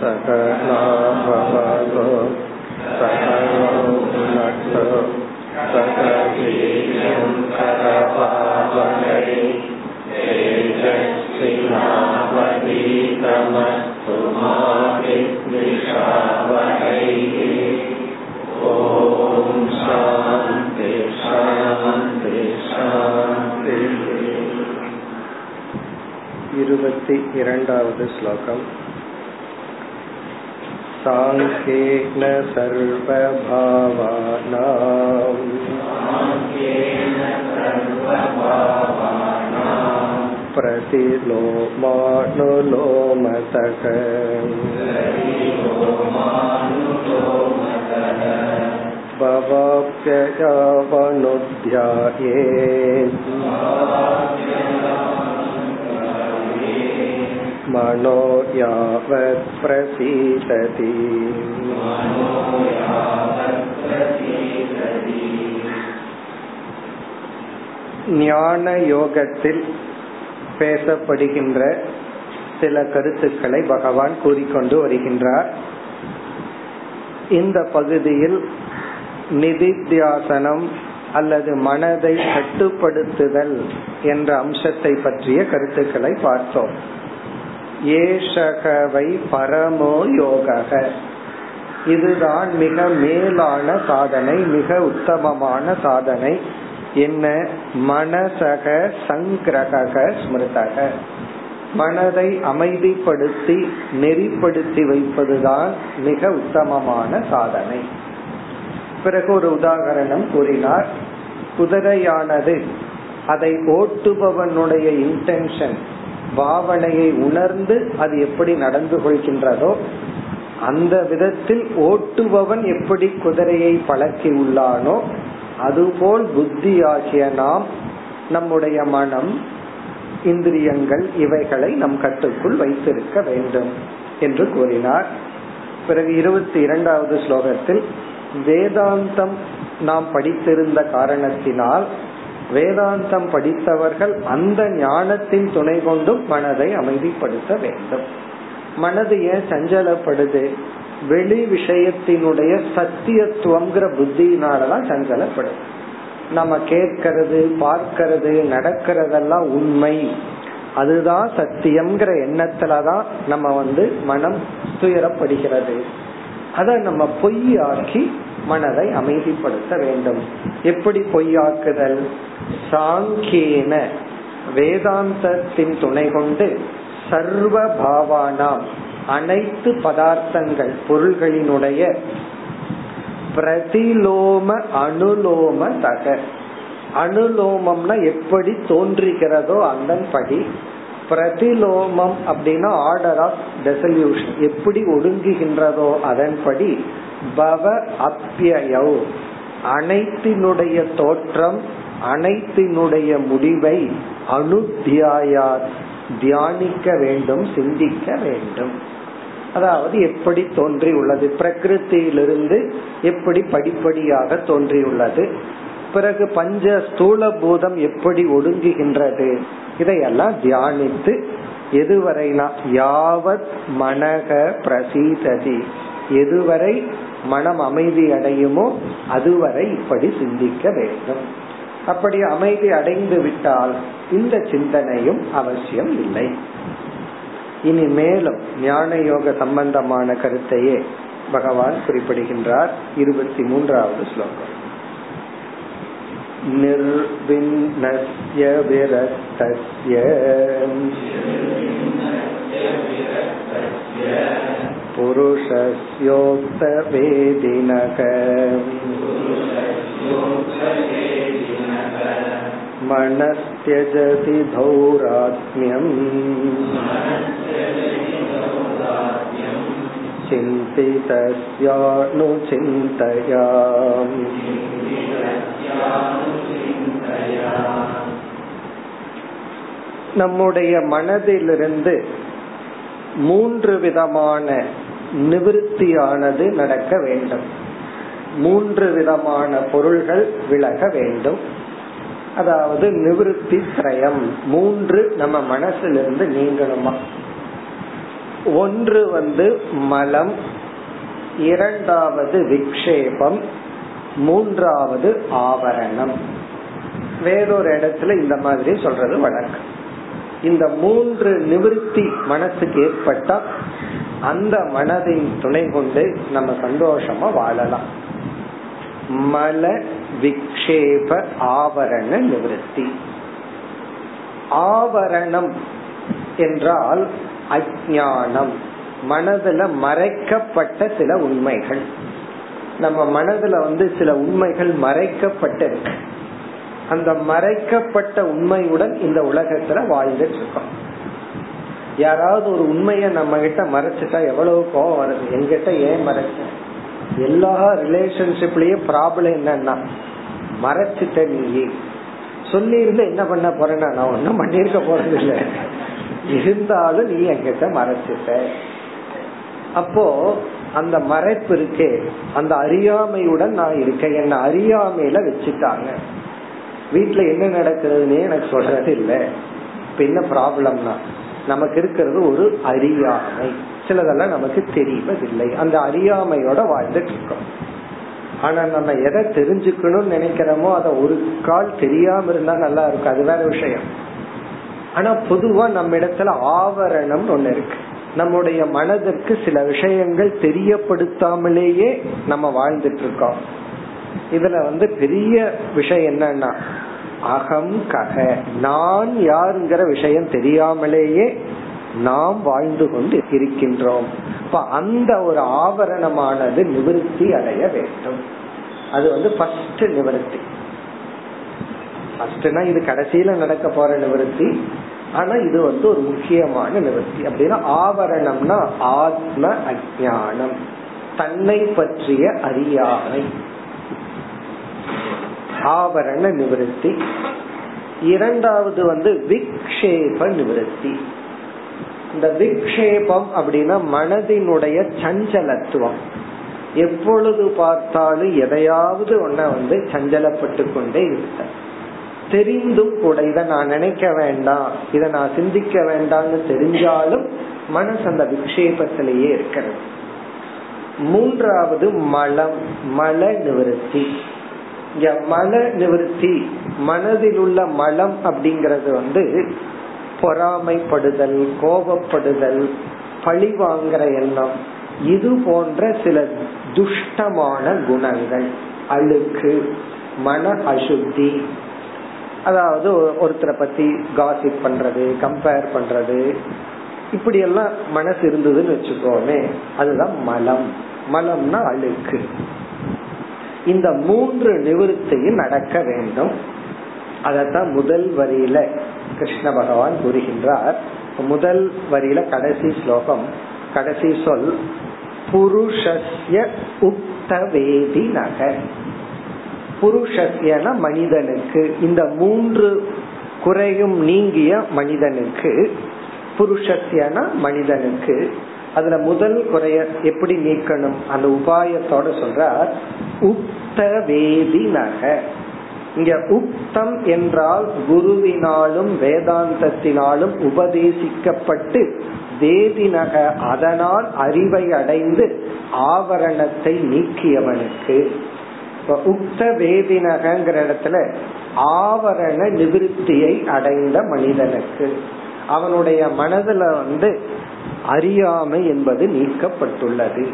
सकलाभवतु सकलो भुनक्तु सकवीर्यं करपावहै तेजस्विनावधीतमस्तु मा विद्विषावहै ॐ शान्ति शान्ति शान्ति இருபத்தி இரண்டாவது ஸ்லோகம் साङ्ख्येन सर्वभावानाम्। प्रतिलोमानुलोमतः। भवाप्ययावनुध्याये मनो यावत् प्रसीदति ஞான யோகத்தில் பேசப்படுகின்ற சில கருத்துக்களை பகவான் கூறிக்கொண்டு வருகின்றார் இந்த பகுதியில் நிதித்தியாசனம் அல்லது மனதை கட்டுப்படுத்துதல் என்ற அம்சத்தை பற்றிய கருத்துக்களை பார்த்தோம் ஏஷகவை பரமோ யோகக. இதுதான் மிக மேலான சாதனை மிக உத்தமமான சாதனை. என்ன? மனசக சங்கிரக ஸ்மிருதக. மனதை அமைதிப்படுத்தி நெறிப்படுத்தி வைப்பதுதான் மிக உத்தமமான சாதனை. பிறகு ஒரு உதாகரணம் கூறினார். குதிரையானது அதை ஓட்டுபவனுடைய இன்டென்ஷன் பாவனையை உணர்ந்து அது எப்படி நடந்து கொள்கின்றதோ அந்த விதத்தில் ஓட்டுபவன் எப்படி குதிரையை பழக்கி உள்ளானோ அதுபோல் புத்தியாகிய நாம் நம்முடைய மனம் இந்திரியங்கள் இவைகளை நம் கட்டுக்குள் வைத்திருக்க வேண்டும் என்று கூறினார். பிறகு இருபத்தி இரண்டாவது ஸ்லோகத்தில் வேதாந்தம் நாம் படித்திருந்த காரணத்தினால் வேதாந்தம் படித்தவர்கள் அந்த ஞானத்தின் துணை கொண்டும் மனதை அமைதிப்படுத்த வேண்டும். மனது ஏன் சஞ்சலப்படுது? வெளி விஷயத்தினுடைய சத்தியத்துவம்ங்கிற புத்தியினாலதான் சஞ்சலப்படுது. நம்ம கேட்கறது பார்க்கறது நடக்கிறதெல்லாம் உண்மை. அதுதான் சத்தியம்ங்கிற எண்ணத்துலதான் நம்ம வந்து மனம் துயரப்படுகிறது. அத நம்ம பொய்யாக்கி மனதை அமைதிப்படுத்த வேண்டும். எப்படி பொய்யாக்குதல்? சாங்கேன வேதாந்தத்தின் துணை கொண்டு சர்வ பாவானாம் அனைத்து பதார்த்தங்கள் பொருள்களினுடைய பிரதிலோம அனுலோம தக. அனுலோமம்னா எப்படி தோன்றுகிறதோ அதன்படி பிரதிலோமம் அப்படின்னா ஆர்டர் ஆஃப் டெசல்யூஷன் எப்படி ஒடுங்குகின்றதோ அதன்படி பவ அப்பியோ அனைத்தினுடைய தோற்றம் அனைத்தினுடைய முடிவை அனுத்தியாயா தியானிக்க வேண்டும் சிந்திக்க வேண்டும். அதாவது எப்படி தோன்றியுள்ளது? பிரகிருத்தியிலிருந்து எப்படி படிப்படியாக தோன்றியுள்ளது? பிறகு பஞ்ச ஸ்தூல பூதம் எப்படி ஒடுங்குகின்றது? இதையெல்லாம் தியானித்து எதுவரைனா யாவத் மனக பிரசீததி. எதுவரை மனம் அமைதி அடையுமோ அதுவரை இப்படி சிந்திக்க வேண்டும் அப்படி அமைதி அடைந்து விட்டால் இந்த சிந்தனையும் அவசியம் இல்லை இனி மேலும் ஞான யோக சம்பந்தமான கருத்தையே பகவான் குறிப்பிடுகின்றார் இருபத்தி மூன்றாவது ஸ்லோகம் निर्विन्नस्य विरक्तस्य पुरुषस्योक्तवेदिनक मनस्त्यजति धौरात्म्यम् चिन्तितस्यानुचिन्तया நம்முடைய மனதிலிருந்து மூன்று விதமான நிவிருத்தியானது நடக்க வேண்டும். மூன்று விதமான பொருள்கள் விலக வேண்டும். அதாவது நிவிருத்தி திரயம் மூன்று நம்ம மனசிலிருந்து நீங்கணுமா? ஒன்று வந்து மலம் இரண்டாவது விக்ஷேபம் மூன்றாவது ஆவரணம். வேறொரு இடத்துல இந்த மாதிரி சொல்றது வழக்கம். இந்த மூன்று நிவிருத்தி மனசுக்கு ஏற்பட்டா அந்த மனதின் துணை கொண்டு நம்ம சந்தோஷமா வாழலாம். மல விக்ஷேப ஆவரண நிவிருத்தி. ஆவரணம் என்றால் அஜானம் மனதுல மறைக்கப்பட்ட சில உண்மைகள். நம்ம மனதுல வந்து சில உண்மைகள் மறைக்கப்பட்டிருக்கு. அந்த மறைக்கப்பட்ட உண்மையுடன் இந்த உலகத்துல வாழ்ந்துட்டு இருக்கோம் யாராவது ஒரு உண்மைய நம்ம கிட்ட மறைச்சிட்டா எவ்வளவு கோவம் வருது? எங்கிட்ட ஏன் மறைச்ச? எல்லா ரிலேஷன்ஷிப்லயும் ப்ராப்ளம் என்னன்னா மறைச்சிட்ட நீ சொல்லி இருந்து என்ன பண்ண போறேன்னா நான் ஒன்னும் பண்ணிருக்க போறது இல்லை இருந்தாலும் நீ எங்கிட்ட மறைச்சிட்ட. அப்போ அந்த மறைப்பு இருக்கே அந்த அறியாமையுடன் நான் இருக்கேன். என்ன அறியாமையில வச்சுட்டாங்க. வீட்டுல என்ன நடக்கிறதுனே எனக்கு சொல்றது இல்லை. இப்ப என்ன ப்ராப்ளம்னா நமக்கு இருக்கிறது ஒரு அறியாமை. சிலதெல்லாம் நமக்கு தெரிவதில்லை. அந்த அறியாமையோட வாழ்ந்துட்டு இருக்கோம் ஆனா நம்ம எதை தெரிஞ்சுக்கணும்னு நினைக்கிறோமோ அதை ஒரு கால் தெரியாம இருந்தா நல்லா இருக்கும். அது வேற விஷயம். ஆனா பொதுவா நம்ம இடத்துல ஆவரணம் ஒண்ணு இருக்கு. நம்முடைய மனதிற்கு சில விஷயங்கள் தெரியப்படுத்தாமலேயே நம்ம வாழ்ந்துட்டு இருக்கோம் இதுல வந்து பெரிய விஷயம் என்னன்னா அகம் கக. நான் யாருங்கிற விஷயம் தெரியாமலேயே நாம் வாழ்ந்து கொண்டு இருக்கின்றோம். இப்ப அந்த ஒரு ஆவரணமானது நிவர்த்தி அடைய வேண்டும். அது வந்து ஃபர்ஸ்ட் நிவர்த்தி. ஃபர்ஸ்ட்னா இது கடைசியில நடக்க போற நிவர்த்தி. ஆனா இது வந்து ஒரு முக்கியமான நிவர்த்தி. அப்படின்னா ஆவரணம்னா ஆத்ம அஜானம் தன்னை பற்றிய அறியாமை. ஆவரண நிவர்த்தி. இரண்டாவது வந்து விக்ஷேப நிவர்த்தி. இந்த விக்ஷேபம் அப்படின்னா மனதினுடைய சஞ்சலத்துவம். எப்பொழுது பார்த்தாலும் எதையாவது ஒன்ன வந்து சஞ்சலப்பட்டு கொண்டே இருக்க தெரிந்தும் கூட இதை நான் நினைக்க வேண்டாம் இதை நான் சிந்திக்க வேண்டாம்னு தெரிஞ்சாலும் மனசு அந்த விக்ஷேபத்திலேயே இருக்கிறது. மூன்றாவது மலம் மல நிவர்த்தி. இங்க மன நிவர்த்தி மனதில் உள்ள மலம் அப்படிங்கறது வந்து பொறாமைப்படுதல் கோபப்படுதல் பழி வாங்குற எண்ணம். இது போன்ற சில துஷ்டமான குணங்கள். அழுக்கு மன அசுத்தி. அதாவது ஒருத்தரை பத்தி காசிப் பண்றது கம்பேர் பண்றது. இப்படி எல்லாம் மனசு இருந்ததுன்னு வச்சுக்கோமே அதுதான் மலம். மலம்னா அழுக்கு. இந்த மூன்று நிவர்த்தியும் நடக்க வேண்டும். அதத்தான் முதல் வரியில கிருஷ்ண பகவான் கூறுகின்றார். முதல் வரியில கடைசி ஸ்லோகம் கடைசி சொல் புருஷஸ்ய உக்தவேதி நக புருஷஸ்யன மனிதனுக்கு இந்த மூன்று குறையும் நீங்கிய மனிதனுக்கு புருஷஸ்யன மனிதனுக்கு அதுல முதல் குறைய எப்படி நீக்கணும்? அந்த உபாயத்தோட சொல்றார் உக்த வேதி நக இங்க உக்தம் என்றால் குருவினாலும் வேதாந்தத்தினாலும் உபதேசிக்கப்பட்டு வேதினக அதனால் அறிவை அடைந்து ஆவரணத்தை நீக்கியவனுக்கு. உக்த வேதினகங்கிற இடத்துல ஆவரண நிவிருத்தியை அடைந்த மனிதனுக்கு. அவனுடைய மனதுல வந்து அறியாமை என்பது நீக்கப்பட்டுள்ளது.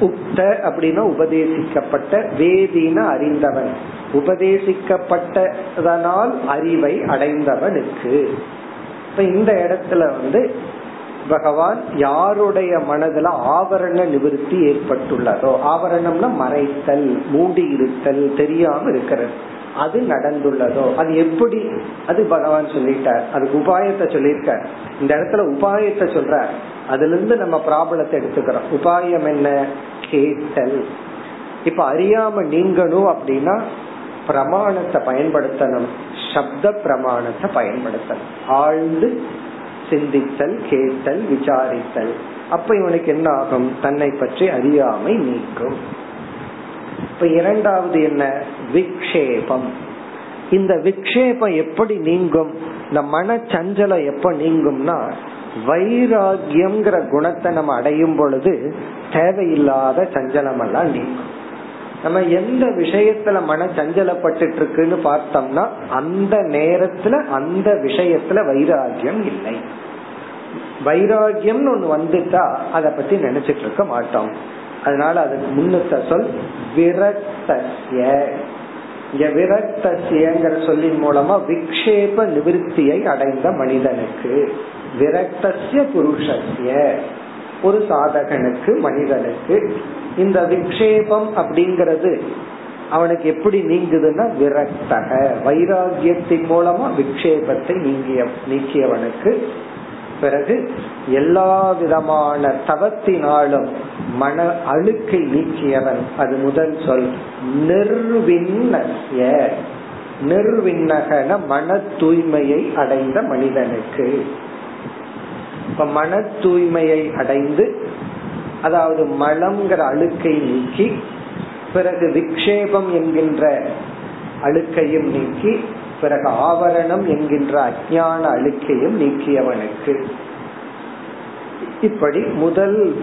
உக்த அப்படின்னா உபதேசிக்கப்பட்ட வேதின அறிந்தவன். உபதேசிக்கப்பட்டதனால் அறிவை அடைந்தவனுக்கு. இப்ப இந்த இடத்துல வந்து பகவான் யாருடைய மனதுல ஆவரண நிவர்த்தி ஏற்பட்டுள்ளதோ ஆவரணம்னா மறைத்தல் மூடி இருத்தல் தெரியாம இருக்கிறது. அது நடந்துள்ளதோ? அது எப்படி? அது பகவான் சொல்லிட்டார். அதுக்கு உபாயத்தை சொல்லியிருக்கார். இந்த இடத்துல உபாயத்தை சொல்ற அதுல இருந்து நம்ம ப்ராப்ளத்தை எடுத்துக்கிறோம். உபாயம் என்ன? கேட்டல். இப்ப அறியாம நீங்கணும் அப்படின்னா பிரமாணத்தை பயன்படுத்தணும். சப்த பிரமாணத்தை பயன்படுத்தணும். ஆழ்ந்து சிந்தித்தல் கேட்டல் விசாரித்தல். அப்ப இவனுக்கு என்ன ஆகும்? தன்னை பற்றி அறியாமை நீக்கும் இப்ப இரண்டாவது என்ன? விக்ஷேபம். இந்த விக்ஷேபம் எப்படி நீங்கும்? இந்த மன சஞ்சலம் எப்ப நீங்கும்னா வைராகியம்ங்கிற குணத்தை நம்ம அடையும் பொழுது தேவையில்லாத சஞ்சலம் எல்லாம் நீங்கும். நம்ம எந்த விஷயத்துல மன சஞ்சலப்பட்டு இருக்குன்னு பார்த்தோம்னா அந்த நேரத்துல அந்த விஷயத்துல வைராகியம் இல்லை. வைராகியம்னு ஒண்ணு வந்துட்டா அத பத்தி நினைச்சிட்டு இருக்க மாட்டோம். அதனால அதுக்கு முன்னுத்த சொல் விரக்தசிய இங்க விரக்தசியங்கிற சொல்லின் மூலமா விக்ஷேப நிவிருத்தியை அடைந்த மனிதனுக்கு. விரக்தசிய புருஷசிய ஒரு சாதகனுக்கு மனிதனுக்கு. இந்த விக்ஷேபம் அப்படிங்கிறது அவனுக்கு எப்படி நீங்குதுன்னா விரக்தக. வைராகியத்தின் மூலமா விக்ஷேபத்தை நீங்கிய நீக்கியவனுக்கு பிறகு எல்லா விதமான தவத்தினாலும் மன அழுக்கை நீக்கியவன் அது முதல் சொல். நிர்விண்ணய நிர்விண்ணகன மன தூய்மையை அடைந்த மனிதனுக்கு. இப்ப மன தூய்மையை அடைந்து அதாவது மலம்ங்கிற அழுக்கை நீக்கி பிறகு விக்ஷேபம் என்கின்ற அழுக்கையும் நீக்கி பிறகு ஆவரணம் என்கின்ற அஜான அழுக்கையும் நீக்கியவனுக்கு. இப்படி முதல்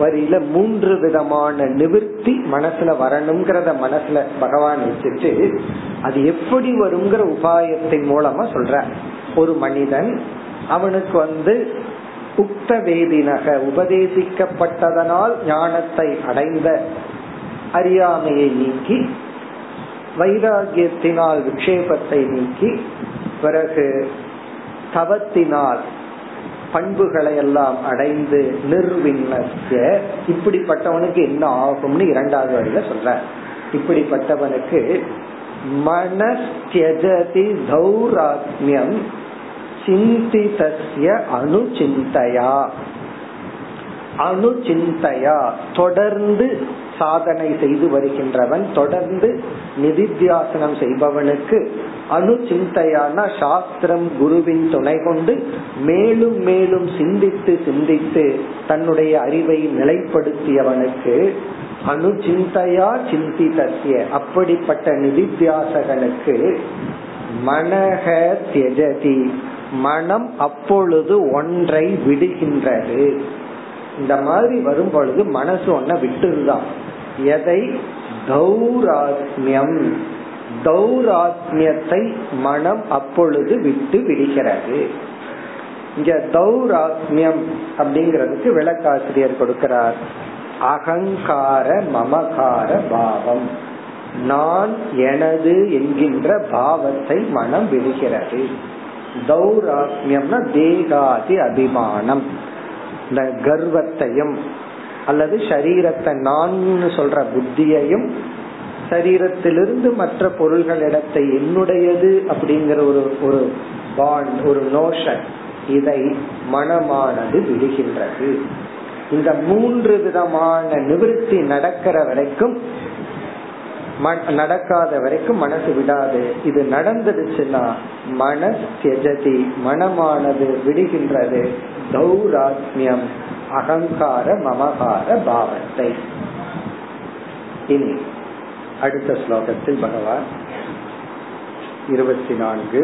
வரியில மூன்று விதமான நிவிற்த்தி மனசுல வரணுங்கிறத மனசுல பகவான் வச்சுட்டு அது எப்படி வருங்கிற உபாயத்தின் மூலமா சொல்ற. ஒரு மனிதன் அவனுக்கு வந்து உக்த வேதினக உபதேசிக்கப்பட்டதனால் ஞானத்தை அடைந்த அறியாமையை நீக்கி வைராகியத்தினால் விக்ஷேபத்தை நீக்கி பிறகு தவத்தினால் பண்புகளை எல்லாம் அடைந்து நிர்விண்ணஸ்ய இப்படிப்பட்டவனுக்கு என்ன ஆகும்னு இரண்டாவது வரையில சொல்ற இப்படிப்பட்டவனுக்கு மனஸ்தியஜதி தௌராத்மியம் சிந்திதஸ்ய அணுச்சிந்தையா. அணுச்சிந்தையா தொடர்ந்து சாதனை செய்து வருகின்றவன் தொடர்ந்து நிதித்தியாசனம் செய்பவனுக்கு அணுசிந்தையான சாஸ்திரம் குருவின் துணை கொண்டு மேலும் மேலும் சிந்தித்து சிந்தித்து தன்னுடைய அறிவை நிலைப்படுத்தியவனுக்கு அணு சிந்தி சிந்திதசிய அப்படிப்பட்ட நிதித்தியாசகனுக்கு மனக தியஜதி. மனம் அப்பொழுது ஒன்றை விடுகின்றது. இந்த மாதிரி வரும் பொழுது மனசு ஒன்ன விட்டுருதான். எதை? தௌராத்மியம். தௌராத்மியத்தை மனம் அப்பொழுது விட்டு விடுகிறது. இங்க தௌராத்மியம் அப்படிங்கிறதுக்கு விளக்காசிரியர் கொடுக்கிறார். அகங்கார மமகார பாவம். நான் எனது என்கின்ற பாவத்தை மனம் விடுகிறது. தௌராத்மியம்னா தேகாதி அபிமானம். இந்த கர்வத்தையும் அல்லது சரீரத்தை நான் சொல்ற புத்தியையும் சரீரத்திலிருந்து மற்ற பொருள்களிடத்தை என்னுடையது அப்படிங்கிற ஒரு ஒரு பாண்ட் ஒரு நோஷன் இதை மனமானது விடுகின்றது. இந்த மூன்று விதமான நிவிருத்தி நடக்கிற வரைக்கும் நடக்காத வரைக்கும் மனசு விடாது. இது நடந்துடுச்சுன்னா மனஸ் தியஜதி மனமானது விடுகின்றது. தௌராத்மியம். அகங்கார மமகார பாவத்தை இனி அடுத்த ஸ்லோகத்தில் பகவான் இருபத்தி நான்கு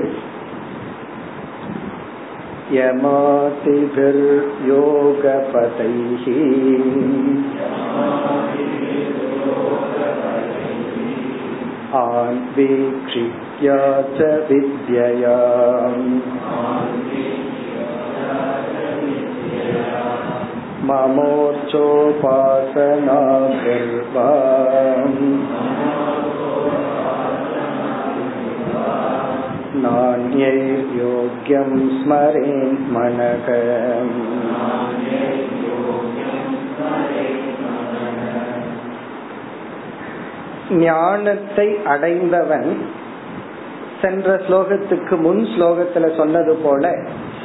यमातिभिर्योगपतैः आन्वीक्षित्या च विद्यया ममोर्चोपासनाभिर्वा नान्यैर्योग्यं स्मरेन् मनः ஞானத்தை அடைந்தவன் சென்ற ஸ்லோகத்துக்கு முன் ஸ்லோகத்துல சொன்னது போல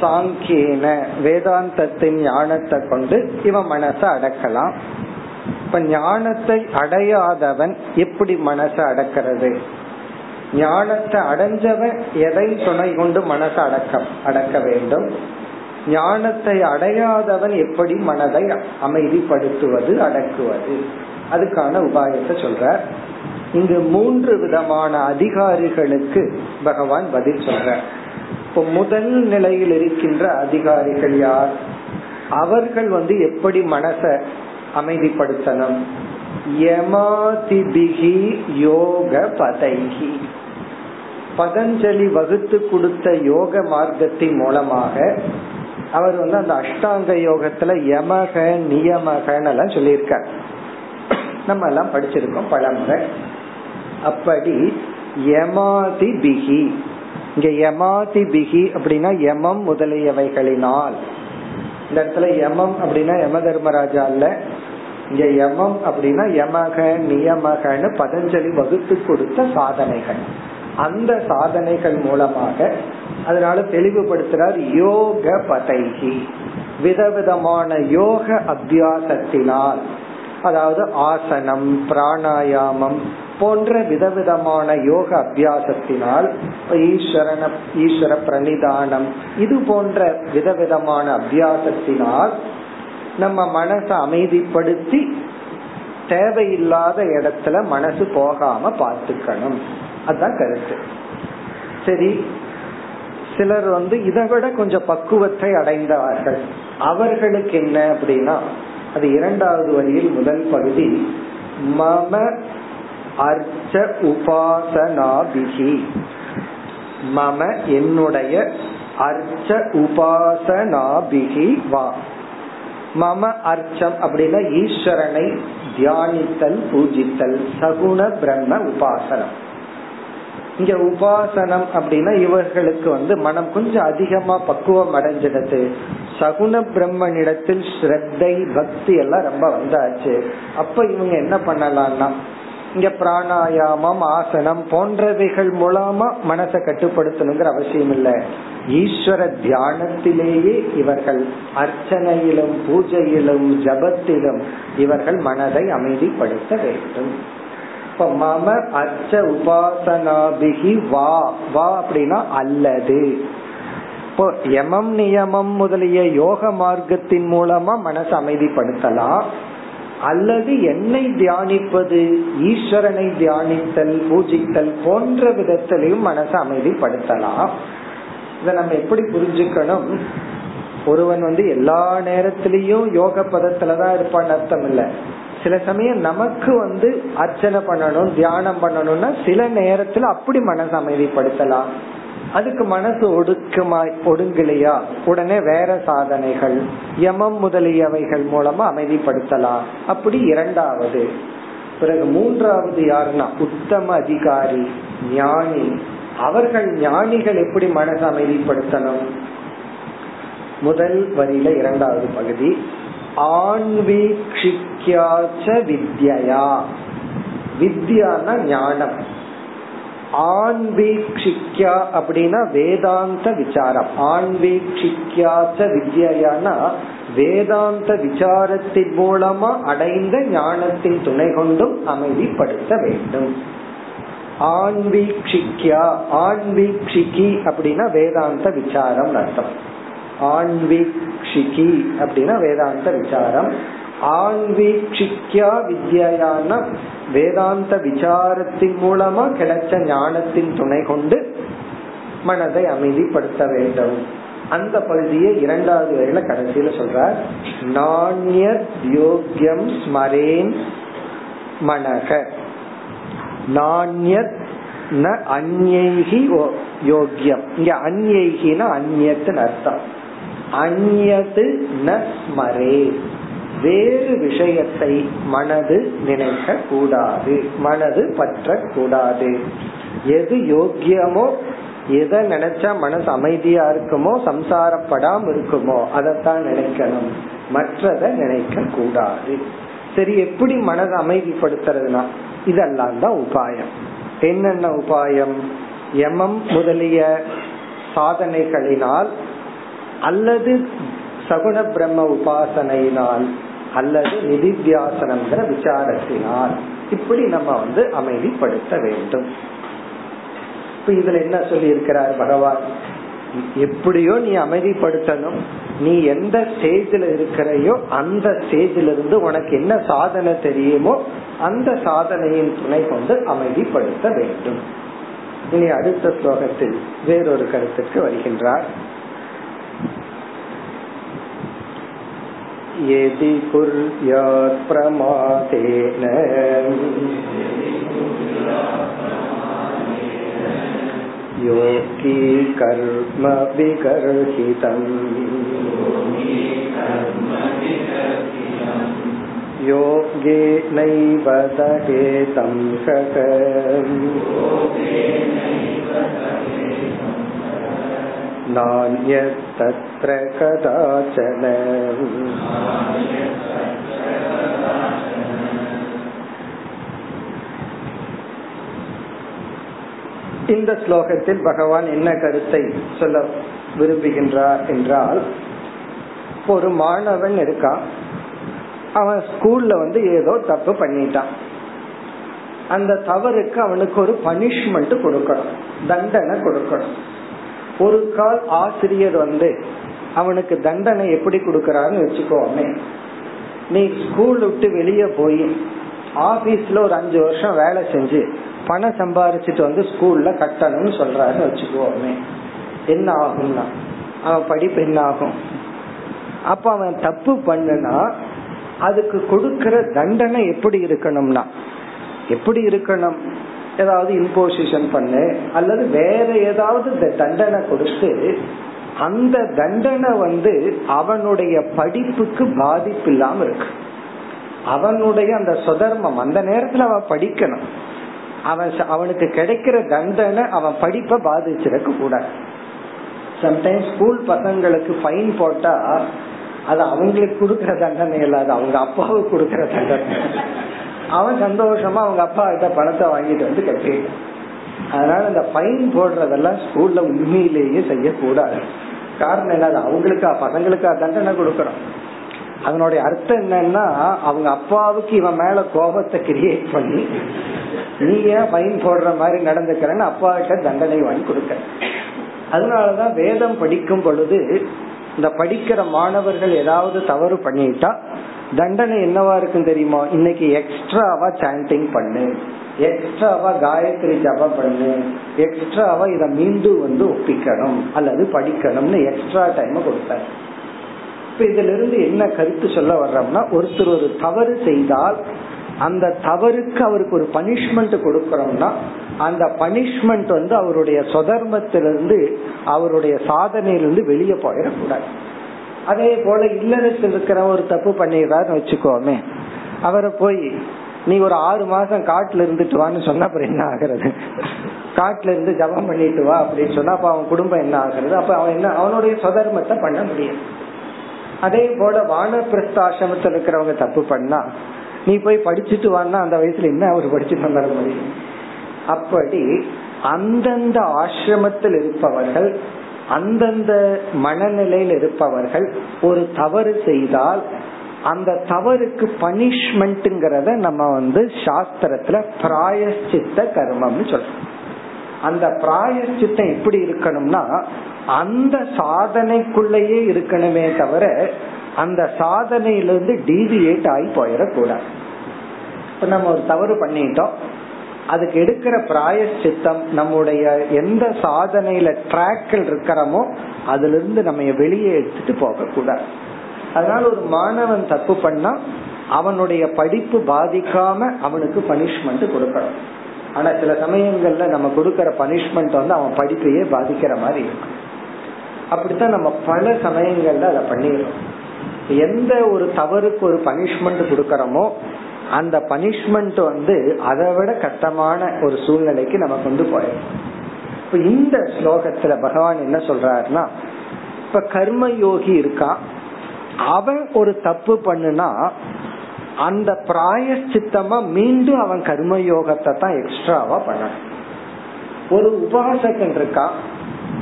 சாங்கியன வேதாந்தத்தின் ஞானத்தை கொண்டு இவன் மனசை அடக்கலாம். இப்ப ஞானத்தை அடையாதவன் எப்படி மனசை அடக்கிறது? ஞானத்தை அடைஞ்சவன் எதை துணை கொண்டு மனசை அடக்க அடக்க வேண்டும்? ஞானத்தை அடையாதவன் எப்படி மனதை அமைதிப்படுத்துவது அடக்குவது? அதுக்கான உபாயத்தை சொல்ற இங்கு மூன்று விதமான அதிகாரிகளுக்கு பகவான் பதில் சொல்ற இப்ப முதல் நிலையில் இருக்கின்ற அதிகாரிகள் யார்? அவர்கள் வந்து எப்படி மனச அமைதிப்படுத்தணும்? யமாதிபிகி யோக பதைகி பதஞ்சலி வகுத்து கொடுத்த யோக மார்க்கத்தின் மூலமாக அவர் வந்து அந்த அஷ்டாங்க யோகத்துல யமக நியமகன்னு எல்லாம் சொல்லியிருக்கார். நம்ம எல்லாம் படிச்சிருக்கோம் பழமுறை அப்படி யமாதி பிகி இங்க யமாதி பிகி அப்படின்னா யமம் முதலியவைகளினால். இந்த இடத்துல யமம் அப்படின்னா யம தர்மராஜா இல்ல இங்க யமம் அப்படின்னா யமக நியமகன்னு பதஞ்சலி வகுத்து கொடுத்த சாதனைகள். அந்த சாதனைகள் மூலமாக அதனால தெளிவுபடுத்துறார் யோக பதைகி விதவிதமான யோக அபியாசத்தினால். அதாவது ஆசனம் பிராணாயாமம் போன்ற விதவிதமான யோக அபியாசத்தினால் ஈஸ்வரன ஈஸ்வர பிரணிதானம். இது போன்ற விதவிதமான அபியாசத்தினால் நம்ம மனசை அமைதிப்படுத்தி தேவையில்லாத இடத்துல மனசு போகாம பார்த்துக்கணும். அதுதான் கருத்து. சரி சிலர் வந்து இதை விட கொஞ்சம் பக்குவத்தை அடைந்தார்கள். அவர்களுக்கு என்ன அப்படின்னா அது இரண்டாவது வரியில் முதல் பகுதி மம அர்ச்ச உபாசனாபிகி மம என்னுடைய அர்ச்ச உபாசனாபிகி வா. மம அர்ச்சம் அப்படின்னா ஈஸ்வரனை தியானித்தல் பூஜித்தல் சகுண பிரம்ம உபாசனம். இங்க உபாசனம் அப்படின்னா இவர்களுக்கு வந்து மனம் கொஞ்சம் அதிகமா பக்குவம் அடைஞ்சிடுது சகுன பிரம்மனிடத்தில் ஸ்ரத்தை பக்தி எல்லாம் ரொம்ப வந்தாச்சு. அப்ப இவங்க என்ன பண்ணலாம்னா இங்க பிராணாயாமம் ஆசனம் போன்றவைகள் மூலமா மனசை கட்டுப்படுத்தணுங்கிற அவசியம் இல்ல. ஈஸ்வர தியானத்திலேயே இவர்கள் அர்ச்சனையிலும் பூஜையிலும் ஜபத்திலும் இவர்கள் மனதை அமைதிப்படுத்த வேண்டும். இப்ப மம அர்ச்ச உபாசனாபிகி வா வா அப்படின்னா அல்லது. இப்போ யமம் நியமம் முதலிய யோக மார்க்கத்தின் மூலமா மனசை அமைதிப்படுத்தலாம். அல்லது என்னை தியானிப்பது ஈஸ்வரனை தியானித்தல் பூஜித்தல் போன்ற விதத்திலையும் மனசை அமைதிப்படுத்தலாம். இதை நம்ம எப்படி புரிஞ்சுக்கணும்? ஒருவன் வந்து எல்லா நேரத்திலையும் யோக பதத்துலதான் இருப்பான்னு அர்த்தம் இல்ல. சில சமயம் நமக்கு வந்து அர்ச்சனை பண்ணணும் தியானம் பண்ணணும்னா சில நேரத்துல அப்படி மனசை அமைதிப்படுத்தலாம். அதுக்கு மனசு ஒடுக்குமா ஒடுங்கலையா? உடனே வேற சாதனைகள். யமம் முதலியவைகள் மூலமா அமைதிப்படுத்தலாம். அப்படி இரண்டாவது. பிறகு மூன்றாவது யாருன்னா உத்தம அதிகாரி ஞானி. அவர்கள் ஞானிகள் எப்படி மனசை அமைதிப்படுத்தணும்? முதல் வரியில இரண்டாவது பகுதி. ஆன்வீக்ஷிக்யாச்ச வித்யா வித்யானா ஞானம். ஆன்வீக்ஷிக்யா அப்படின்னா வேதாந்த விசாரம். ஆன்வீக்ஷிக்யாச்ச வித்யானா வேதாந்த விசாரத்தின் மூலமா அடைந்த ஞானத்தின் துணை கொண்டும் அமைதிப்படுத்த வேண்டும். ஆன்வீக்ஷிக்யா ஆன்வீக்ஷிகி அப்படின்னா வேதாந்த விசாரம் அர்த்தம். ஆன்வீக்ஷிகி அப்படின்னா வேதாந்த விசாரம் ஆன்வீக்ஷிக்கா வித்யான வேதாந்த விசாரத்தின் மூலமா கிடைச்ச ஞானத்தின் துணை கொண்டு மனதை அமைதிப்படுத்த வேண்டும். அந்த பகுதியை இரண்டாவது வரையில கடைசியில சொல்றார். நாண்யத் யோக்கியம் ஸ்மரேன் மனக. நாணியத் ந அந்யைகி யோக்கியம் இங்க அந்யைகினா அந்யத்துன்னு அர்த்தம். அந்யது ந ஸ்மரே வேறு விஷயத்தை மனது நினைக்க கூடாது மனது பற்ற கூடாது எது யோக்கியமோ எதை நினைச்சா மனசு அமைதியா இருக்குமோ சம்சாரப்படாம இருக்குமோ அதைத்தான் நினைக்கணும். மற்றதை நினைக்க கூடாது சரி எப்படி மனதை அமைதிப்படுத்துறதுனா இதெல்லாம் தான் உபாயம். என்னென்ன உபாயம்? எமம் முதலிய சாதனைகளினால் அல்லது சகுண பிரம்ம உபாசனையினால் அல்லது நிதித்தியாசனம்ங்கிற விசாரத்தினால் இப்படி நம்ம வந்து அமைதிப்படுத்த வேண்டும். இப்ப இதுல என்ன சொல்லி இருக்கிறார் பகவான்? எப்படியோ நீ அமைதிப்படுத்தணும். நீ எந்த ஸ்டேஜில் இருக்கிறையோ அந்த ஸ்டேஜில் இருந்து உனக்கு என்ன சாதனை தெரியுமோ அந்த சாதனையின் துணை கொண்டு அமைதிப்படுத்த வேண்டும். இனி அடுத்த ஸ்லோகத்தில் வேறொரு கருத்துக்கு வருகின்றார். यदि कुर्यात् प्रमादेन योगी कर्म विगर्हितम् योगेनैव दहेतं षट् नान्यत्तत्र कदाचन இந்த ஸ்லோகத்தில் பகவான் என்ன கருத்தை சொல்ல விரும்புகின்றார் என்றால் ஒரு மாணவன் இருக்கான் அவன் ஸ்கூல்ல வந்து ஏதோ தப்பு பண்ணிட்டான் அந்த தவறுக்கு அவனுக்கு ஒரு பனிஷ்மெண்ட் கொடுக்கணும் தண்டனை கொடுக்கணும் ஒரு கால் ஆசிரியர் வந்து அவனுக்கு தண்டனை எப்படி கொடுக்கறாருன்னு வச்சுக்கோமே. நீ ஸ்கூல் விட்டு வெளியே போய் ஆபீஸ்ல ஒரு அஞ்சு வருஷம் வேலை செஞ்சு பணம் சம்பாரிச்சிட்டு வந்து ஸ்கூல்ல கட்டணும்னு சொல்றாருன்னு வச்சுக்கோமே. என்ன ஆகும்னா அவன் படிப்பு என்ன ஆகும்? அப்ப அவன் தப்பு பண்ணுனா அதுக்கு கொடுக்கற தண்டனை எப்படி இருக்கணும்னா எப்படி இருக்கணும்? ஏதாவது இம்போசிஷன் பண்ணு அல்லது வேற ஏதாவது தண்டனை கொடுத்து அந்த தண்டனை வந்து அவனுடைய படிப்புக்கு பாதிப்பு இல்லாம இருக்கு. அவனுடைய அந்த சுதர்மம் அந்த நேரத்துல அவன் படிக்கணும். அவன் அவனுக்கு கிடைக்கிற தண்டனை அவன் படிப்பை பாதிச்சிருக்க கூடாது. சம்டைம்ஸ் ஸ்கூல் பசங்களுக்கு ஃபைன் போட்டா அது அவங்களுக்கு கொடுக்கற தண்டனை இல்லாத அவங்க அப்பாவுக்கு கொடுக்கற தண்டனை. அவன் சந்தோஷமா அவங்க அப்பா கிட்ட பணத்தை வாங்கிட்டு வந்து கட்டிட்டான் அதனால இந்த ஃபைன் போடுறதெல்லாம் ஸ்கூல்ல உண்மையிலேயே செய்யக்கூடாது. காரணம் என்ன? அவங்களுக்கா பசங்களுக்கா தண்டனை கொடுக்கணும். அதனுடைய அர்த்தம் என்னன்னா அவங்க அப்பாவுக்கு இவன் மேல கோபத்தை கிரியேட் பண்ணி நீ ஏன் ஃபைன் போடுற மாதிரி நடந்துக்கிறன்னு அப்பா கிட்ட தண்டனை வாங்கி கொடுக்க. அதனாலதான் வேதம் படிக்கும் பொழுது இந்த படிக்கிற மாணவர்கள் ஏதாவது தவறு பண்ணிட்டா தண்டனை என்னவா இருக்கும் தெரியுமா? இன்னைக்கு எக்ஸ்ட்ராவா சாண்டிங் பண்ணு. எக்ஸ்ட்ராவா காயத்ரி ஜப பண்ணு. எக்ஸ்ட்ராவா இத மீண்டும் வந்து ஒப்பிக்கணும். அல்லது படிக்கணும்னு எக்ஸ்ட்ரா டைம் கொடுத்தாரு இப்ப இதுல இருந்து என்ன கருத்து சொல்ல வர்றோம்னா ஒருத்தர் ஒரு தவறு செய்தால் அந்த தவறுக்கு அவருக்கு ஒரு பனிஷ்மெண்ட் கொடுக்கறோம்னா அந்த பனிஷ்மெண்ட் வந்து அவருடைய சொதர்மத்திலிருந்து அவருடைய சாதனையிலிருந்து வெளியே போயிடக்கூடாது. அதே போல இல்லறத்தில் இருக்கிற ஒரு தப்பு பண்ணிடுறாருன்னு வச்சுக்கோமே. அவரை போய் நீ ஒரு ஆறு மாசம் காட்டுல இருந்துட்டு வான்னு சொன்ன அப்புறம் என்ன ஆகுறது? காட்டுல இருந்து ஜபம் பண்ணிட்டு வா அப்படின்னு சொன்னா அப்ப அவன் குடும்பம் என்ன ஆகுறது? அப்ப அவன் என்ன அவனுடைய சுதர்மத்தை பண்ண முடியும். அதே போல வானப்பிரஸ்தாசிரமத்தில் இருக்கிறவங்க தப்பு பண்ணா நீ போய் படிச்சுட்டு வான்னா அந்த வயசுல என்ன அவர் படிச்சுட்டு வந்துட முடியும் அப்படி அந்தந்த ஆசிரமத்தில் இருப்பவர்கள் அந்தந்த மனநிலையில் இருப்பவர்கள் ஒரு தவறு செய்தால் அந்த தவறுக்கு பனிஷ்மெண்ட்ங்கிறத நம்ம வந்து சாஸ்திரத்துல பிராயஷ்சித்த கர்மம்னு சொல்றோம். அந்த பிராயஷ்சித்தம் எப்படி இருக்கணும்னா அந்த சாதனைக்குள்ளேயே இருக்கணுமே தவிர அந்த சாதனையிலிருந்து டீவியேட் ஆகி போயிடக்கூடாது. இப்ப நம்ம ஒரு தவறு பண்ணிட்டோம். அதுக்கு எடுக்கிற பிராயஷ்சித்தம் நம்முடைய எந்த சாதனையில ட்ராக்கில் இருக்கிறோமோ அதுல இருந்து நம்ம வெளியே எடுத்துட்டு போக கூடாது அதனால ஒரு மாணவன் தப்பு பண்ணா அவனுடைய படிப்பு பாதிக்காம அவனுக்கு பனிஷ்மெண்ட் கொடுக்கணும். ஆனா சில சமயங்கள்ல நம்ம கொடுக்கற பனிஷ்மெண்ட் வந்து அவன் படிப்பையே பாதிக்கிற மாதிரி இருக்கும் அப்படித்தான் நம்ம பல சமயங்கள்ல அதை பண்ணிடுறோம். எந்த ஒரு தவறுக்கு ஒரு பனிஷ்மெண்ட் கொடுக்கறோமோ அந்த பனிஷ்மெண்ட் வந்து அதை விட கட்டமான ஒரு சூழ்நிலைக்கு நம்ம கொண்டு போயிடும் இப்ப இந்த ஸ்லோகத்துல பகவான் என்ன சொல்றாருன்னா இப்ப கர்ம யோகி இருக்கான் அவன் ஒரு தப்பு பண்ணுனா அந்த பிராயச்சித்தமா மீண்டும் அவன் கர்ம யோகத்தை தான் எக்ஸ்ட்ராவா பண்ணணும். ஒரு உபாசகன் இருக்கான்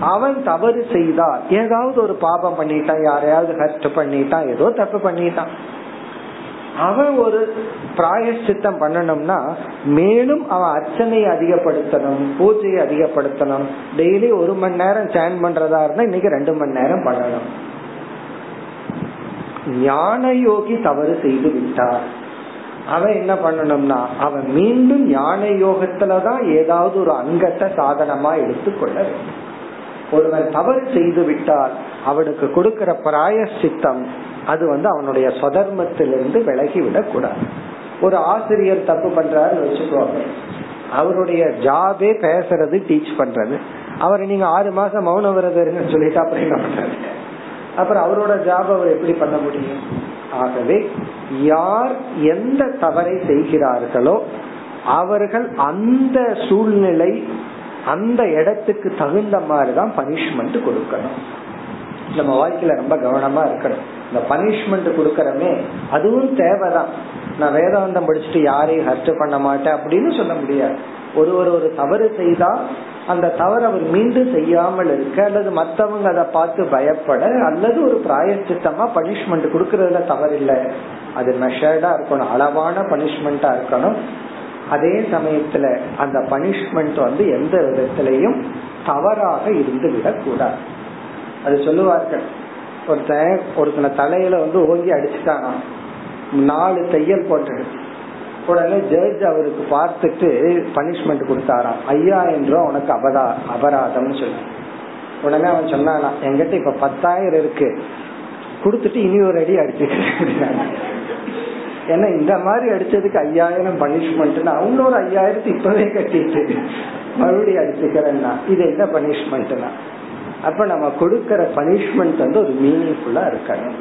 அவன் தவறு செய்தா ஏதாவது ஒரு பாபம் பண்ணிட்டான் யாரையாவது ஹர்ட் பண்ணிட்டான் ஏதோ தப்பு பண்ணிட்டான். அவன் ஒரு பிராயசித்தம் பண்ணணும்னா மேலும் அவன் அர்ச்சனையை அதிகப்படுத்தணும் பூஜையை அதிகப்படுத்தணும். டெய்லி ஒரு மணி நேரம் சேன் பண்றதா இருந்தா இன்னைக்கு ரெண்டு மணி நேரம் பண்ணணும். ஞான யோகி தவறு செய்து விட்டார். அவன் என்ன பண்ணணும்னா அவன் மீண்டும் ஞான யோகத்துலதான் ஏதாவது ஒரு அங்கத்தை சாதனமா எடுத்துக்கொள்ள வேண்டும். ஒருவன் தவறு செய்து விட்டால் அவனுக்கு கொடுக்கிற பிராயசித்தம் அது வந்து அவனுடைய சொதர்மத்திலிருந்து விலகி விடக்கூடாது ஒரு ஆசிரியர் தப்பு பண்றாருன்னு வச்சுக்கோங்க. அவருடைய ஜாபே பேசுறது டீச் பண்றது. அவரை நீங்க ஆறு மாசம் மௌன விரதம் இருங்கன்னு சொல்லிட்டு அப்புறம் என்ன பண்றாரு அப்புறம் அவரோட ஜாப் அவர் எப்படி பண்ண முடியும்? ஆகவே யார் எந்த தவறை செய்கிறார்களோ அவர்கள் அந்த சூழ்நிலை அந்த இடத்துக்கு தகுந்த மாதிரிதான் பனிஷ்மெண்ட் கொடுக்கணும். நம்ம வாழ்க்கையில ரொம்ப கவனமா இருக்கணும். இந்த பனிஷ்மெண்ட் கொடுக்கறமே அதுவும் தேவைதான். நான் வேதாந்தம் படிச்சுட்டு யாரையும் ஹர்ட் பண்ண மாட்டேன் அப்படின்னு சொல்ல முடியாது. ஒரு ஒரு ஒரு தவறு செய்தா அந்த தவறு அவர் மீண்டும் செய்யாமல் இருக்க அல்லது மத்தவங்க அதை பார்த்து பயப்பட அல்லது ஒரு பிராயச்சித்தமா பனிஷ்மெண்ட் கொடுக்கறதுல தவறு இல்லை அது மெஷர்டா இருக்கணும் அளவான பனிஷ்மெண்டா இருக்கணும். அதே சமயத்துல அந்த பனிஷ்மெண்ட் வந்து எந்த விதத்திலையும் தவறாக இருந்து விடக்கூடாது அது சொல்லுவார்கள் ஒருத்தன் ஒருத்தனை தலையில வந்து ஓங்கி அடிச்சுட்டானா? நாலு தையல் போட்டு உடனே ஜட்ஜ் அவருக்கு பார்த்துட்டு பனிஷ்மெண்ட் கொடுத்தாராம். ஐயாயிரம் ரூபா உனக்கு அபரா அபராதம்னு சொல்லி. உடனே அவன் சொன்னானா என்கிட்ட இப்ப பத்தாயிரம் இருக்கு. கொடுத்துட்டு இனி ஒரு அடி அடிச்சுக்கிறேன் ஏன்னா இந்த மாதிரி அடிச்சதுக்கு ஐயாயிரம் பனிஷ்மெண்ட்னா இன்னொரு ஐயாயிரத்து இப்பவே கட்டிட்டு மறுபடியும் அடிச்சுக்கிறேன்னா இது என்ன பனிஷ்மெண்ட்னா? அப்ப நம்ம கொடுக்கற பனிஷ்மெண்ட் வந்து ஒரு மீனிங்ஃபுல்லா இருக்கணும்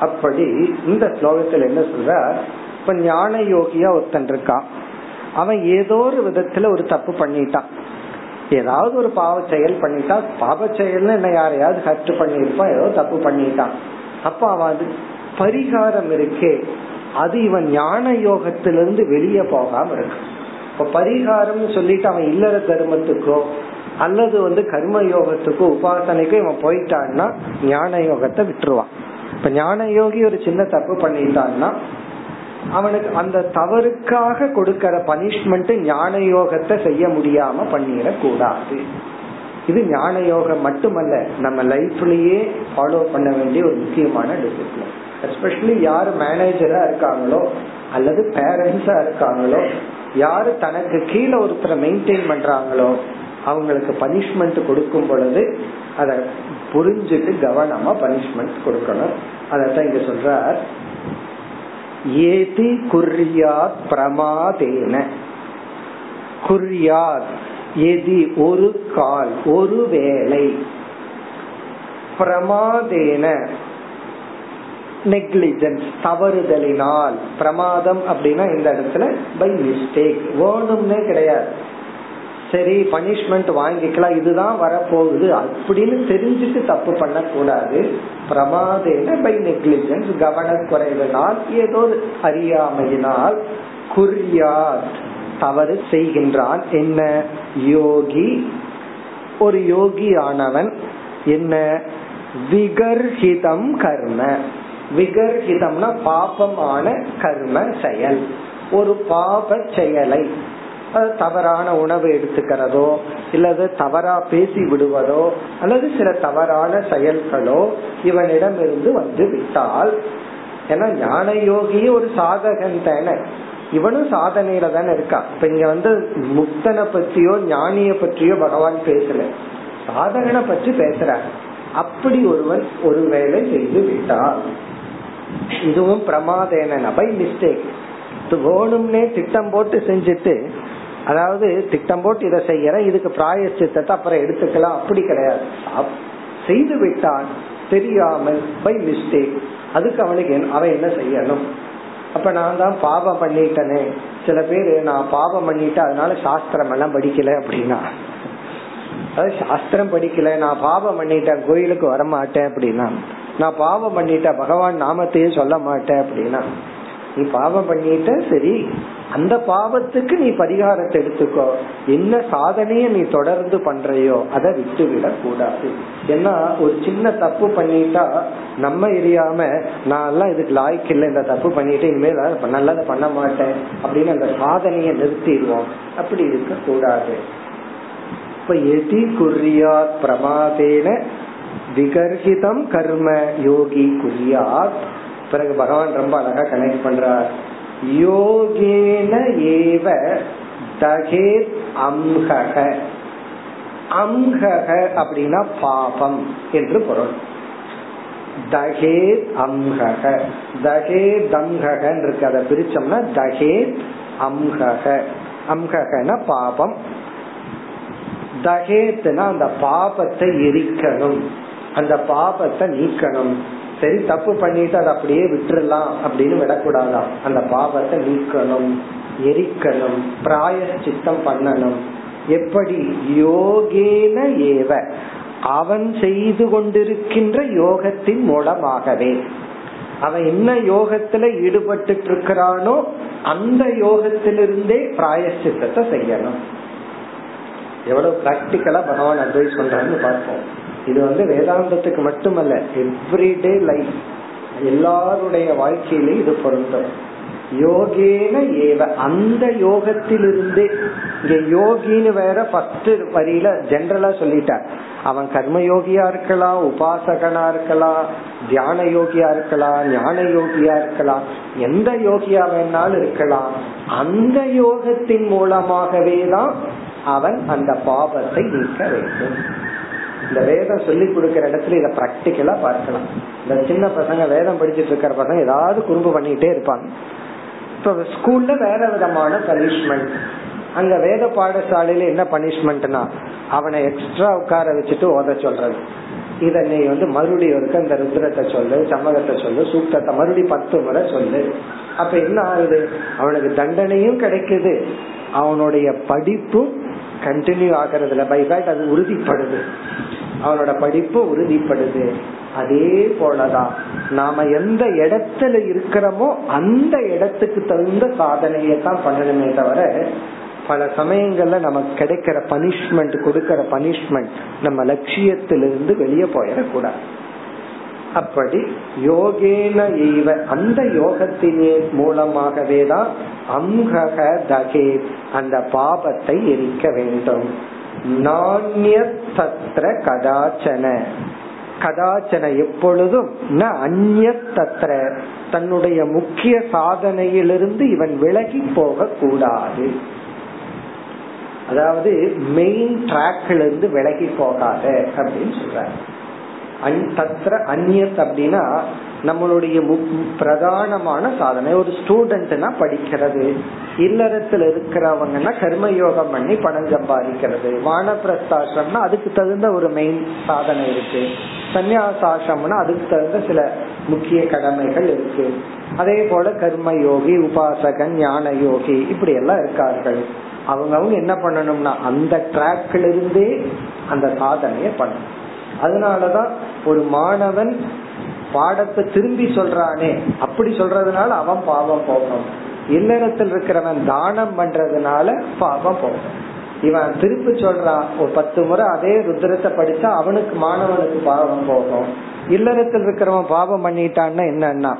அப்படி இந்த ஸ்லோகத்துல என்ன சொல்ற? இப்ப ஞான யோகியா ஒருத்தன் இருக்கான். அவன் ஏதோ ஒரு விதத்துல ஒரு தப்பு பண்ணிட்டான். ஏதாவது ஒரு பாவ செயல் பண்ணிட்டான் பாவ செயல்னு என்ன யாரையாவது ஹர்ட் பண்ணிருப்பான் ஏதோ தப்பு பண்ணிட்டான். அப்ப அவன் அது பரிகாரம் இருக்கே. அது இவன் ஞான யோகத்திலிருந்து வெளியே போகாம இருக்கு. இப்ப பரிகாரம்னு சொல்லிட்டு அவன் இல்லற தர்மத்துக்கோ அல்லது வந்து கர்ம யோகத்துக்கு உபாசனைக்கு இவன் போயிட்டான்னா ஞான யோகத்தை விட்டுருவான். இப்ப ஞான யோகி ஒரு சின்ன தப்பு பண்ணிட்டான்னா அவனுக்கு அந்த தவறுக்காக கொடுக்கற பனிஷ்மெண்ட் ஞான யோகத்தை செய்ய முடியாம பண்ணிடக்கூடாது. இது ஞான யோகம் மட்டுமல்ல நம்ம லைஃப்லயே ஃபாலோ பண்ண வேண்டிய ஒரு முக்கியமான டிசிப்ளின் எஸ்பெஷலி யார் மேனேஜரா இருக்காங்களோ அல்லது பேரண்ட்ஸா இருக்காங்களோ யாரு தனக்கு கீழே ஒருத்தரை மெயின்டைன் பண்றாங்களோ அவங்களுக்கு பனிஷ்மெண்ட் கொடுக்கும் பொழுது அதை புரிஞ்சுட்டு கவனமா பனிஷ்மெண்ட் கொடுக்கணும். அதத்தான் இங்க சொல்றார். ஏதி குர்யாத் பிரமாதேன. குர்யாத் எதி ஒரு கால் ஒரு வேலை பிரமாதேன நெக்லிஜென்ஸ் தவறுதலினால். பிரமாதம் அப்படின்னா இந்த இடத்துல பை மிஸ்டேக் வேணும்னே கிடையாது. சரி பனிஷ்மெண்ட் வாங்கிக்கலாம் இதுதான் வரப்போகுது. அப்படின்னு தெரிஞ்சுட்டு தப்பு பண்ண கூடாது பிரமாதேன பை நெக்லிஜென்ஸ் கவனக்குறைவினால் ஏதோ அறியாமையினால் குறியாத் தவறு செய்கின்றான். என்ன? யோகி. ஒரு யோகி ஆனவன் என்ன? விகர்ஹிதம் கர்ம. விகர்ஹிதம்னா பாபமான கர்ம செயல். ஒரு பாப செயலை. அது தவறான உணவு எடுத்துக்கிறதோ இல்லது தவறா பேசி விடுவதோ அல்லது சில தவறான செயல்களோ இவனிடம் இருந்து வந்து விட்டால் ஏன்னா ஞான யோகியே ஒரு சாதகன் தானே. இவனும் சாதனையில தானே இருக்கா. இப்ப இங்க வந்து முக்தனை பற்றியோ ஞானிய பற்றியோ பகவான் பேசல. சாதகனை பற்றி பேசுற அப்படி ஒருவன் ஒரு வேலை செய்து விட்டார் இதுவும் பிரமாதேன பை மிஸ்டேக் வேணும்னே திட்டம் போட்டு செஞ்சுட்டு அதாவது திட்டம் போட்டு இதை செய்யறேன் இதுக்கு பிராயச்சித்தத்தை அப்புறம் எடுத்துக்கலாம். அப்படி கிடையாது. செய்து விட்டான் தெரியாமல் பை மிஸ்டேக் அதுக்கு அவனுக்கு அவன் என்ன செய்யணும்? அப்ப நான் தான் பாவம் பண்ணிட்டனே. சில பேர் நான் பாவம் பண்ணிட்டேன் அதனால சாஸ்திரம் எல்லாம் படிக்கல அப்படின்னா. அதாவது சாஸ்திரம் படிக்கல நான் பாவம் பண்ணிட்டேன் கோயிலுக்கு வர மாட்டேன் அப்படின்னா. நான் பாவம் பண்ணிட்டேன் பகவான் நாமத்தையே சொல்ல மாட்டேன் அப்படின்னா. நீ பாவம் பண்ணிட்ட சரி. அந்த பாவத்துக்கு நீ பரிகாரத்தை எடுத்துக்கோ. என்ன சாதனைய நீ தொடர்ந்து பண்றையோ அதை விட்டு விட கூடாது. ஏன்னா ஒரு சின்ன தப்பு பண்ணிட்டா நம்ம எரியாம நான் எல்லாம் இதுக்கு லாய்க்கு இல்லை இந்த தப்பு பண்ணிட்டு இனிமேல் நல்லதை பண்ண மாட்டேன் அப்படின்னு அந்த சாதனைய நிறுத்திடுவோம். அப்படி இருக்க கூடாது. இப்ப எதி குறியா பிரமாதேன விகர்ஹிதம் கர்ம யோகி குறியாத் பிறகு பகவான் ரொம்ப அழகா கனெக்ட் பண்றார். யோகேன ஏவ தகேத் அம்ஹக. அம்ஹக அப்படின்னா பாபம் என்று பொருள். தகேத் அம்ஹக. தகே தம்ஹகன் இருக்கு. அதை பிரிச்சோம்னா தகேத் அம்ஹக. அம்ஹகன பாபம். தகேத்னா அந்த பாபத்தை எரிக்கணும். அந்த பாபத்தை நீக்கணும். சரி தப்பு பண்ணிட்டு அதை அப்படியே விட்டுறலாம் அப்படின்னு விடக்கூடாதான். அந்த பாபத்தை நீக்கணும் எரிக்கணும் பிராய சித்தம் பண்ணணும். எப்படி? யோகேன ஏவ. அவன் செய்து கொண்டிருக்கின்ற யோகத்தின் மூலமாகவே. அவன் என்ன யோகத்துல ஈடுபட்டு இருக்கிறானோ அந்த யோகத்திலிருந்தே பிராயசித்தத்தை செய்யணும். எவ்வளவு பிராக்டிக்கலா பகவான் அட்வைஸ் பண்றான்னு பார்ப்போம். இது வந்து வேதாந்தத்துக்கு மட்டுமல்ல எவ்ரிடே லைஃப் எல்லாருடைய வாழ்க்கையிலும் இது பொருந்தும். யோகேன ஏவ அந்த யோகத்திலிருந்தே இங்க யோகின்னு வேற ஃபர்ஸ்ட் வரியில ஜென்ரலா சொல்லிட்டார் அவன் கர்ம யோகியா இருக்கலாம் உபாசகனா இருக்கலாம் தியான யோகியா இருக்கலாம் ஞான யோகியா இருக்கலாம் எந்த யோகியா வேணாலும் இருக்கலாம். அந்த யோகத்தின் மூலமாகவே தான் அவன் அந்த பாபத்தை நீக்க வேண்டும். இந்த வேதம் சொல்லி கொடுக்கற இடத்துல இதை பிராக்டிக்கலா பார்க்கலாம். இந்த சின்ன பசங்க வேதம் படிச்சிட்டு இருக்கிற பசங்க ஏதாவது குறும்பு பண்ணிட்டே இருப்பாங்க. இப்ப ஸ்கூல்ல வேற விதமான பனிஷ்மெண்ட் அங்க வேத பாடசாலையில என்ன பனிஷ்மெண்ட்னா அவனை எக்ஸ்ட்ரா உட்கார வச்சுட்டு ஓத சொல்றது. இத நீ வந்து மறுபடியும் இருக்க இந்த ருத்ரத்தை சொல்லு சமகத்தை சொல்லு சூக்தத்தை மறுபடி பத்து முறை சொல்லு. அப்ப என்ன ஆகுது? அவனுக்கு தண்டனையும் கிடைக்குது. அவனுடைய படிப்பும் கண்டினியூ ஆகிறதுல பை ஃபேக்ட் அது உறுதிப்படுது. அவனோட படிப்பு உறுதிப்படுது. அதே போலதான் நாம எந்த இடத்துல இருக்கிறோமோ அந்த இடத்துக்கு தகுந்த சாதனையை தான் பண்ணணுமே தவிர பல சமயங்கள்ல நமக்கு கிடைக்கிற பனிஷ்மெண்ட் கொடுக்கற பனிஷ்மெண்ட் நம்ம லட்சியத்திலிருந்து வெளியே போயிடக்கூடாது. அப்படி யோகேன ஈவ அந்த யோகத்தின் மூலமாகவே தான் அம்ஹக தகே அந்த பாபத்தை எரிக்க வேண்டும். நாண்யத்தத்ர கதாச்சன. கதாச்சன எப்பொழுதும் ந தத்ர தன்னுடைய முக்கிய சாதனையிலிருந்து இவன் விலகி போக கூடாது அதாவது மெயின் ட்ராக்ல இருந்து விலகி போகாத அப்படின்னு சொல்றாரு. தத்ர அந்நியத் அப்படின்னா நம்மளுடைய பிரதானமான சாதனை. ஒரு ஸ்டூடெண்ட்னா படிக்கிறது. இல்லறத்துல இருக்கிறவங்கன்னா கர்மயோகம் பண்ணி பணம் சம்பாதிக்கிறது. வானப்பிரஸ்தாசிரம்னா அதுக்கு தகுந்த ஒரு மெயின் சாதனை இருக்கு. சன்னியாசாசிரம்னா அதுக்கு தகுந்த சில முக்கிய கடமைகள் இருக்கு. அதே போல கர்ம யோகி உபாசகன் ஞான யோகி இப்படி எல்லாம் இருக்கார்கள். அவங்க அவங்க என்ன பண்ணணும்னா அந்த டிராக்ல இருந்தே அந்த சாதனைய பண்ணணும். அதனாலதான் ஒரு மாணவன் பாடத்தை திரும்பி சொல்றானே அப்படி சொல்றதுனால அவன் பாவம் போகணும் இல்லறத்தில் இருக்கிறவன் தானம் பண்றதுனால பாவம் போகும். இவன் திருப்பி சொல்றான் ஒரு பத்து முறை அதே ருத்ரத்தை படிச்சா அவனுக்கு மாணவனுக்கு பாவம் போகும். இல்லறத்தில் இருக்கிறவன் பாவம் பண்ணிட்டான்னா என்னன்னா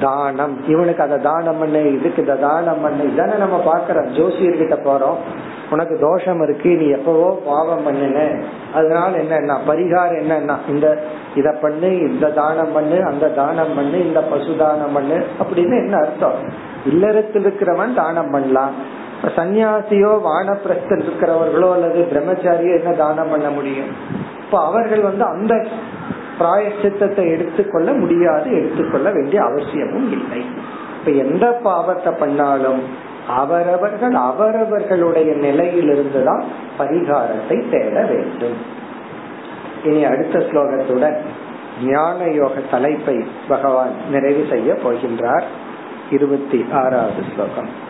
தானம். இவனுக்கு அதை தானம் பண்ணு இதுக்கு இதை தானம் பண்ணு இதானே நம்ம பாக்குறோம் ஜோசியர்கிட்ட போறோம். உனக்கு தோஷம் இருக்கு நீ எப்பவோ பாவம் பண்ணுன. அதனால என்னன்னா பரிகாரம் என்னன்னா இந்த இத பண்ணு இந்த தானம் பண்ணு அந்த தானம் பண்ணு இந்த பசு தானம் பண்ணு அப்படின்னு என்ன அர்த்தம்? இல்லறத்தில் இருக்கிறவன் தானம் பண்ணலாம். சன்னியாசியோ வானப்பிரஸ்தல் இருக்கிறவர்களோ அல்லது பிரம்மச்சாரியோ என்ன தானம் பண்ண முடியும்? இப்ப அவர்கள் வந்து அந்த பிராயசித்தத்தை எடுத்துக்கொள்ள முடியாது எடுத்துக்கொள்ள வேண்டிய அவசியமும் இல்லை. இப்ப எந்த பாவத்தை பண்ணாலும் அவரவர்கள் அவரவர்களுடைய நிலையிலிருந்துதான் பரிகாரத்தை தேட வேண்டும். இனி அடுத்த ஸ்லோகத்துடன் ஞான யோக தலைப்பை பகவான் நிறைவு செய்ய போகின்றார். இருபத்தி ஆறாவது ஸ்லோகம்.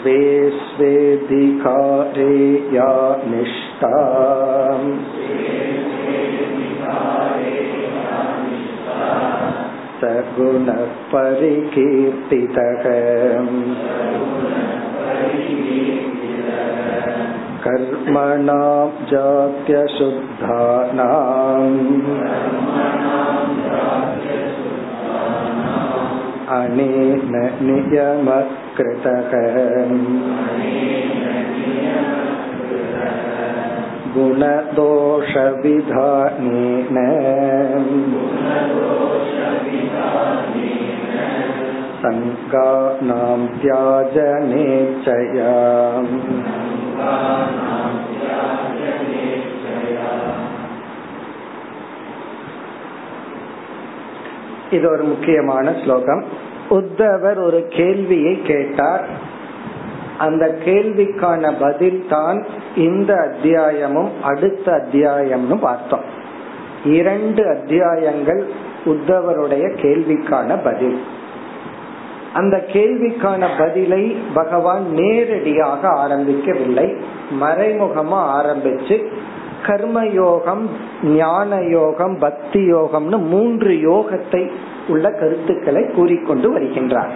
स्वे स्वेधिकारे या निष्ठा। सगुणः परिकीर्तितः कर्मणां जात्यशुद्धानाम्। अनेन नियमकृतः गुणदोषविधानेन सङ्गानां त्याजनेच्छया இது ஒரு முக்கியமான ஸ்லோகம் உத்தவர் ஒரு கேள்வியை கேட்டார். அந்த கேள்விக்கான பதில் தான் இந்த அத்தியாயமும் அடுத்த அத்தியாயம்னு பார்த்தோம். இரண்டு அத்தியாயங்கள் உத்தவருடைய கேள்விக்கான பதில். அந்த கேள்விக்கான பதிலை பகவான் நேரடியாக ஆரம்பிக்கவில்லை. மறைமுகமா ஆரம்பிச்சு கர்மயோகம் ஞான யோகம் பக்தி யோகம்னு மூன்று யோகத்தை உள்ள கருத்துக்களை கூறிக்கொண்டு வருகின்றார்.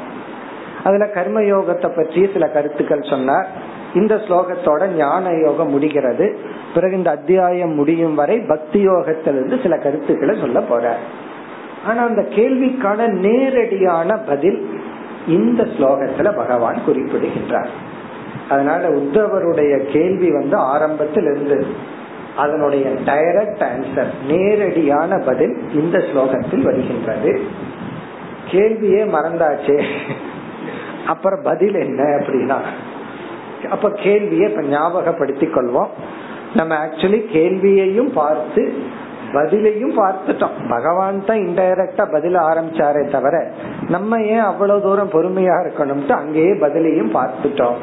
அதுல கர்ம யோகத்தை பற்றி சில கருத்துக்கள் சொன்னார். இந்த ஸ்லோகத்தோட ஞான யோகம் முடிகிறது. பிறகு இந்த அத்தியாயம் முடியும் வரை பக்தி யோகத்திலிருந்து சில கருத்துக்களை சொல்ல போற ஆனா அந்த கேள்விக்கான நேரடியான பதில் இந்த ஸ்லோகத்துல பகவான் குறிப்பிடுகின்றார். அதனால உத்தவருடைய கேள்வி வந்து ஆரம்பத்தில் இருந்து அதனுடைய டைரக்ட் ஆன்சர் நேரடியான பதில் இந்த ஸ்லோகத்தில் வருகின்றது. கேள்வியே மறந்தாச்சே. அப்புறம் பதில் என்ன அப்படின்னா அப்ப கேள்வியை இப்ப ஞாபகப்படுத்திக் கொள்வோம். நம்ம ஆக்சுவலி கேள்வியையும் பார்த்து பதிலையும் பார்த்துட்டோம். பகவான் தான் இன்டைரக்டா பதில ஆரம்பிச்சாரே தவிர நம்ம ஏன் அவ்வளவு தூரம் பொறுமையா இருக்கணும்ட்டு அங்கேயே பதிலையும் பார்த்துட்டோம்.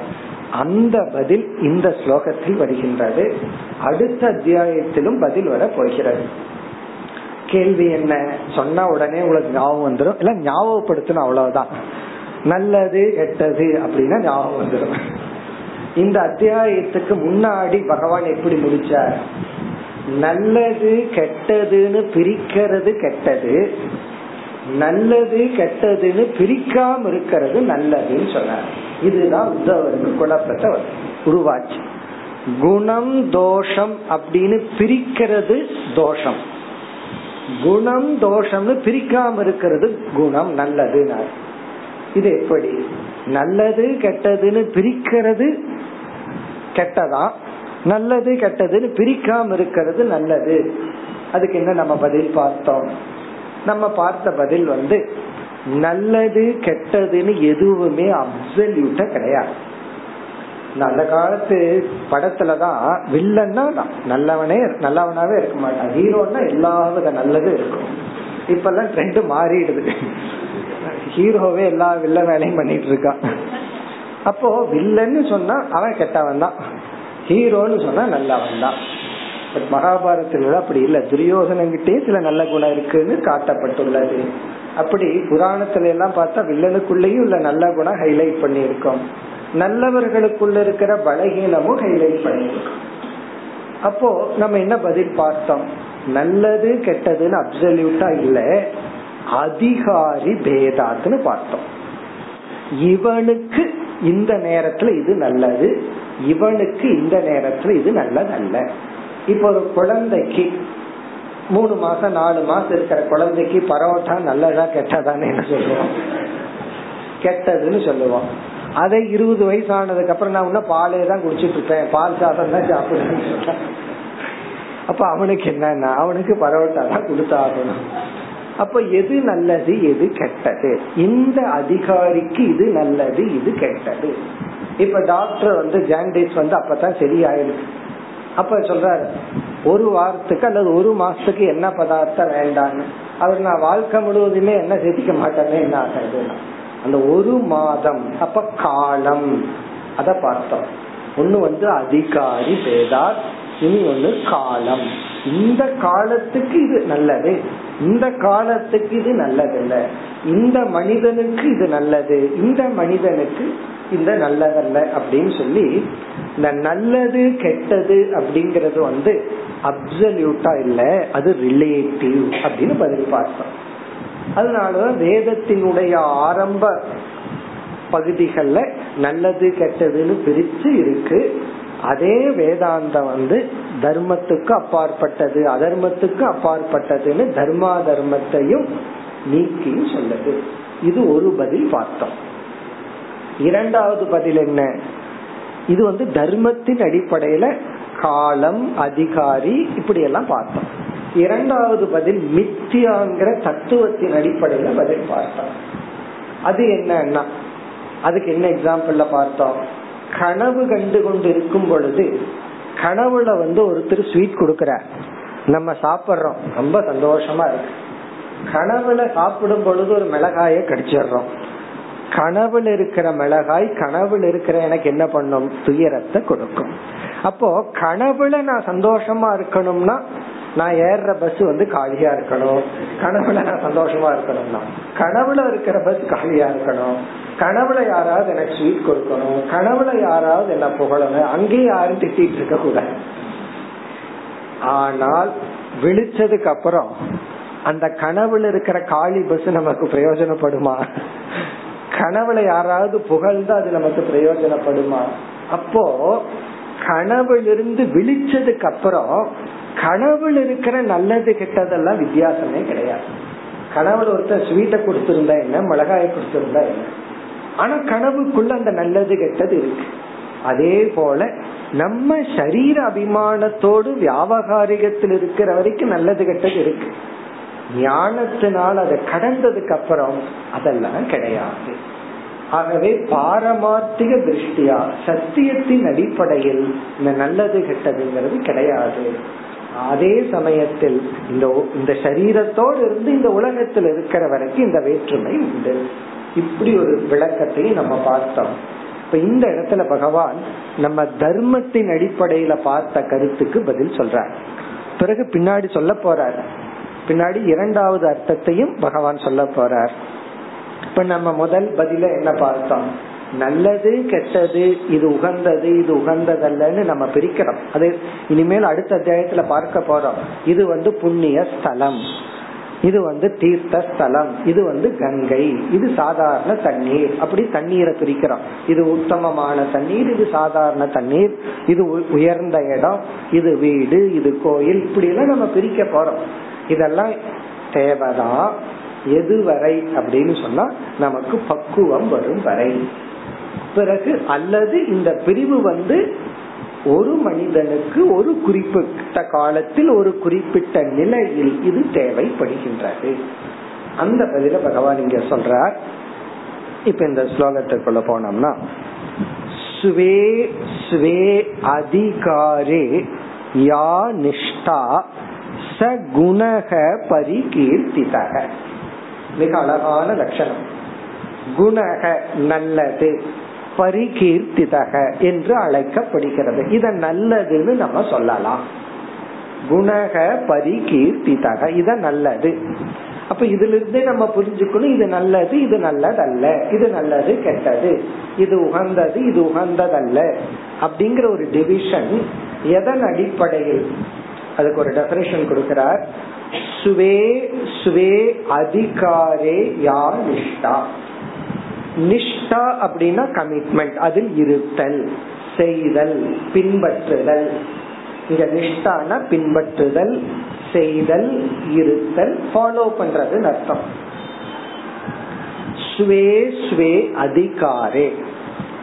அந்த பதில் இந்த ஸ்லோகத்தில் வருகின்றது. அடுத்த அத்தியாயத்திலும் பதில் வர போகிறது கேள்வி என்ன? சொன்ன உடனே உங்களுக்கு ஞாபகம் வந்துடும் இல்ல ஞாபகப்படுத்தணும் அவ்வளவுதான். நல்லது கெட்டது அப்படின்னா ஞாபகம் வந்துடும் இந்த அத்தியாயத்துக்கு முன்னாடி பகவான் எப்படி முடிச்சார்? நல்லது கெட்டதுன்னு பிரிக்கிறது கெட்டது. நல்லது கெட்டதுன்னு பிரிக்காம இருக்கிறது நல்லதுன்னு சொன்னார். இதுதான் உத்தவருக்கு குழப்பத்தை உருவாச்சு. குணம் தோஷம் அப்படின்னு பிரிக்கிறது தோஷம். குணம் தோஷம்னு பிரிக்காம இருக்கிறது குணம் நல்லதுன்னு இது எப்படி? நல்லது கெட்டதுன்னு பிரிக்கிறது கெட்டதா? நல்லது கெட்டதுன்னு பிரிக்காம இருக்கிறது நல்லது. அதுக்கு என்ன நம்ம பதில் பார்த்தோம்? நம்ம பார்த்த பதில் வந்து நல்லது கெட்டதுன்னு எதுவுமே அப்சல்யூட்டா கிடையாது. அந்த காலத்து படத்துலதான் வில்லன்னா நல்லவனே நல்லவனாவே இருக்க மாட்டான். ஹீரோன்னா எல்லா வித நல்லதும் இருக்கும். இப்பெல்லாம் ட்ரெண்ட் மாறிடுது. ஹீரோவே எல்லா வில்ல வேலையும் பண்ணிட்டு இருக்கான். அப்போ வில்லன்னு சொன்னா அவன் கெட்டவன் தான். ஹீரோன்னு சொன்னா நல்லவன் தான். பட் மகாபாரதத்துல அப்படி இல்ல. துரியோதனங்கிட்டே சில நல்ல குணம் இருக்குன்னு காட்டப்பட்டுள்ளது. அப்படி புராணத்துல எல்லாம் பார்த்தா வில்லனுக்குள்ளேயும் உள்ள நல்ல குணம் ஹைலைட் பண்ணியிருக்கோம். நல்லவர்களுக்குள்ள இருக்கிற பலகீனமும் ஹைலைட் பண்ணியிருக்கோம். அப்போ நம்ம என்ன பதில் பார்த்தோம்? நல்லது கெட்டதுன்னு அப்சல்யூட்டா இல்ல. அதிகாரி பேதாத்துன்னு பார்த்தோம். இவனுக்கு இந்த நேரத்துல இது நல்லது இவனுக்கு இந்த நேரத்துல இது நல்லது அல்ல இப்ப ஒரு குழந்தைக்கு மூணு மாசம் நாலு மாசம் இருக்கிற குழந்தைக்கு பரோட்டா நல்லதா கெட்டதான்னு சொல்லுவோம்? கெட்டதுன்னு சொல்லுவோம். அதை இருபது வயசு ஆனதுக்கு அப்புறம் நான் இன்னும் பாலே தான் குடிச்சிட்டு இருப்பேன். பால் சாதம் தான் சாப்பிடுறேன் அப்ப அவனுக்கு என்னன்னா அவனுக்கு பரோட்டா தான் கொடுத்தாகணும். அப்ப எது நல்லது எது கெட்டது? இந்த அதிகாரிக்கு இது நல்லது இது கெட்டது. இப்ப டாக்டர் வந்து ஜாண்டிஸ் வந்து அப்பதான் சரியாயிருக்கு. அப்ப சொல்றாரு ஒரு வாரத்துக்கு அல்லது ஒரு மாசத்துக்கு என்ன பதார்த்தம் வேண்டான்னு. அவர் நான் வாழ்க்கை முழுவதுமே என்ன சேர்த்திக்க மாட்டேன்னு என்ன ஆகுது அந்த ஒரு மாதம் அப்ப காலம். அத பார்த்தோம். ஒண்ணு வந்து அதிகாரி பேதார் இனி ஒண்ணு காலம். இந்த காலத்துக்கு இது நல்லது. இந்த காலத்துக்கு இது நல்லதில்ல. இந்த மனிதனுக்கு இது நல்லது. இந்த மனிதனுக்கு இந்த நல்லதல்ல அப்படின்னு சொல்லி இந்த நல்லது கெட்டது அப்படிங்கறது வந்து அப்சல்யூட்டா இல்ல. அது ரிலேட்டிவ் அப்படின்னு பதில் பார்த்தோம் அதனாலதான் வேதத்தினுடைய ஆரம்ப பகுதிகள்ல நல்லது கெட்டதுன்னு பிரிச்சு இருக்கு. அதே வேதாந்தம் வந்து தர்மத்துக்கு அப்பாற்பட்டது அதர்மத்துக்கு அப்பாற்பட்டதுன்னு தர்மா தர்மத்தையும் நீக்கி சொல்லுது. இது ஒரு பதில் பார்த்தோம். இரண்டாவது பதில் என்ன? இது வந்து தர்மத்தின் அடிப்படையில காலம் அதிகாரி இப்படி எல்லாம் பார்த்தோம். இரண்டாவது பதில் மித்தியாங்கிற தத்துவத்தின் அடிப்படையில பதில் பார்த்தோம். அது என்னன்னா அதுக்கு என்ன எக்ஸாம்பிள்ல பார்த்தோம்? கனவு கண்டு கொண்டு இருக்கும் பொழுது கனவுல வந்து ஒருத்தர் ஸ்வீட் கொடுக்கிறார். நம்ம சாப்பிடுறோம். ரொம்ப சந்தோஷமா இருக்கு. கனவுல சாப்பிடும் பொழுது ஒரு மிளகாய கடிச்சிடுறோம். கனவுல இருக்கிற மிளகாய் கனவுல இருக்கிற எனக்கு என்ன பண்ணும்? துயரத்தை கொடுக்கும். அப்போ கனவுல நான் சந்தோஷமா இருக்கணும்னா நான் ஏறுற பஸ் வந்து காலியா இருக்கணும். கனவுல நான் சந்தோஷமா இருக்கணும்னா கனவுல இருக்கிற பஸ் காலியா இருக்கணும். கனவுல யாராவது எனக்கு ஸ்வீட் கொடுக்கணும். கனவுல யாராவது என்ன புகழணும். அங்கேயும் யாரும் திட்டிட்டு இருக்க கூடாது. ஆனால் விழிச்சதுக்கு அப்புறம் அந்த கனவுல இருக்கிற காளி பஸ் நமக்கு பிரயோஜனப்படுமா? கனவுல யாராவது புகழ்ந்து அது நமக்கு பிரயோஜனப்படுமா? அப்போ கனவுலிருந்து விழிச்சதுக்கு அப்புறம் கனவுல இருக்கிற நல்லது கெட்டதெல்லாம் வித்தியாசமே கிடையாது. கனவுல ஒருத்தர் ஸ்வீட்டை கொடுத்திருந்தா என்ன மிளகாய கொடுத்திருந்தா என்ன? ஆனா கனவுக்குள்ள அந்த நல்லது கெட்டது இருக்கு. அதே போல நம்ம சரீர அபிமானத்தோடு வியாபகாரிகத்தில் இருக்கிற வரைக்கும் நல்லது கெட்டது இருக்கு. ஞானத்தினால் அதை கடந்ததுக்கு அப்புறம் அதெல்லாம் கிடையாது. ஆகவே பாரமார்த்திக திருஷ்டியா சத்தியத்தின் அடிப்படையில் இந்த நல்லது கெட்டதுங்கிறது கிடையாது. அதே சமயத்தில் இந்த இந்த சரீரத்தோடு இருந்து இந்த உலகத்தில் இருக்கிற வரைக்கும் இந்த வேற்றுமை உண்டு. இப்படி ஒரு விளக்கத்தையும் நம்ம பார்த்தோம். இப்ப இந்த இடத்துல பகவான் நம்ம தர்மத்தின் அடிப்படையில பார்த்த கருத்துக்கு பதில் சொல்றார். பிறகு பின்னாடி சொல்ல போறார். பின்னாடி இரண்டாவது அர்த்தத்தையும் பகவான் சொல்ல போறார். இப்ப நம்ம முதல் பதில என்ன பார்த்தோம்? நல்லது கெட்டது இது உகந்தது இது உகந்ததல்லன்னு நம்ம பிரிக்கிறோம். அது இனிமேல் அடுத்த அத்தியாயத்துல பார்க்க போறோம். இது வந்து புண்ணிய ஸ்தலம். இது வந்து தீர்த்த ஸ்தலம். இது வந்து கங்கை. இது சாதாரண தண்ணீர். அப்படி தண்ணீரை பிரிக்கிறோம். இது உத்தமமான தண்ணீர் இது சாதாரண தண்ணீர். இது உயர்ந்த இடம் இது வீடு இது கோயில். இப்படி எல்லாம் நம்ம பிரிக்க போறோம். இதெல்லாம் தேவைதான் எதுவரை அப்படின்னு சொன்னா நமக்கு பக்குவம் வரும் வரை. பிறகு அல்லது இந்த பிரிவு வந்து ஒரு மனிதனுக்கு ஒரு குறிப்பிட்ட காலத்தில் ஒரு குறிப்பிட்ட நிலையில் இது தேவைப்படுகின்றது. அந்த பதில பகவான் இங்க சொல்றார். இப்ப இந்த ஸ்லோகத்திற்குள்ள போனோம்னா ஸ்வே ஸ்வே அதிகாரே யா நிஷ்டா ச குணக பரிகீர்த்திதக. மிக அழகான லட்சணம். குணக நல்லது பரிகீர்த்திதக என்று அழைக்கப்படுகிறது. இத நல்லதுன்னு நம்ம சொல்லலாம். குணக பரிகீர்த்திதக இத நல்லது. அப்ப இதுல இருந்தே நம்ம புரிஞ்சுக்கணும் இது நல்லது இது நல்லதல்ல. இது நல்லது கெட்டது. இது உகந்தது இது உகந்ததல்ல. அப்படிங்கிற ஒரு டிவிஷன் எதன் அடிப்படையில் அதுக்கு ஒரு டெபினேஷன் கொடுக்கிறார். சுவே சுவே அதிகாரே யா நிஷ்டா? நிஷ்டா அப்படின்னா கமிட்மெண்ட் அதில் இருத்தல் செய்தல் பின்பற்றுதல். இங்க நிஷ்டான பின்பற்றுதல் செய்தல் இருத்தல் ஃபாலோ பண்றது அர்த்தம். Sway sway அதிகாரே.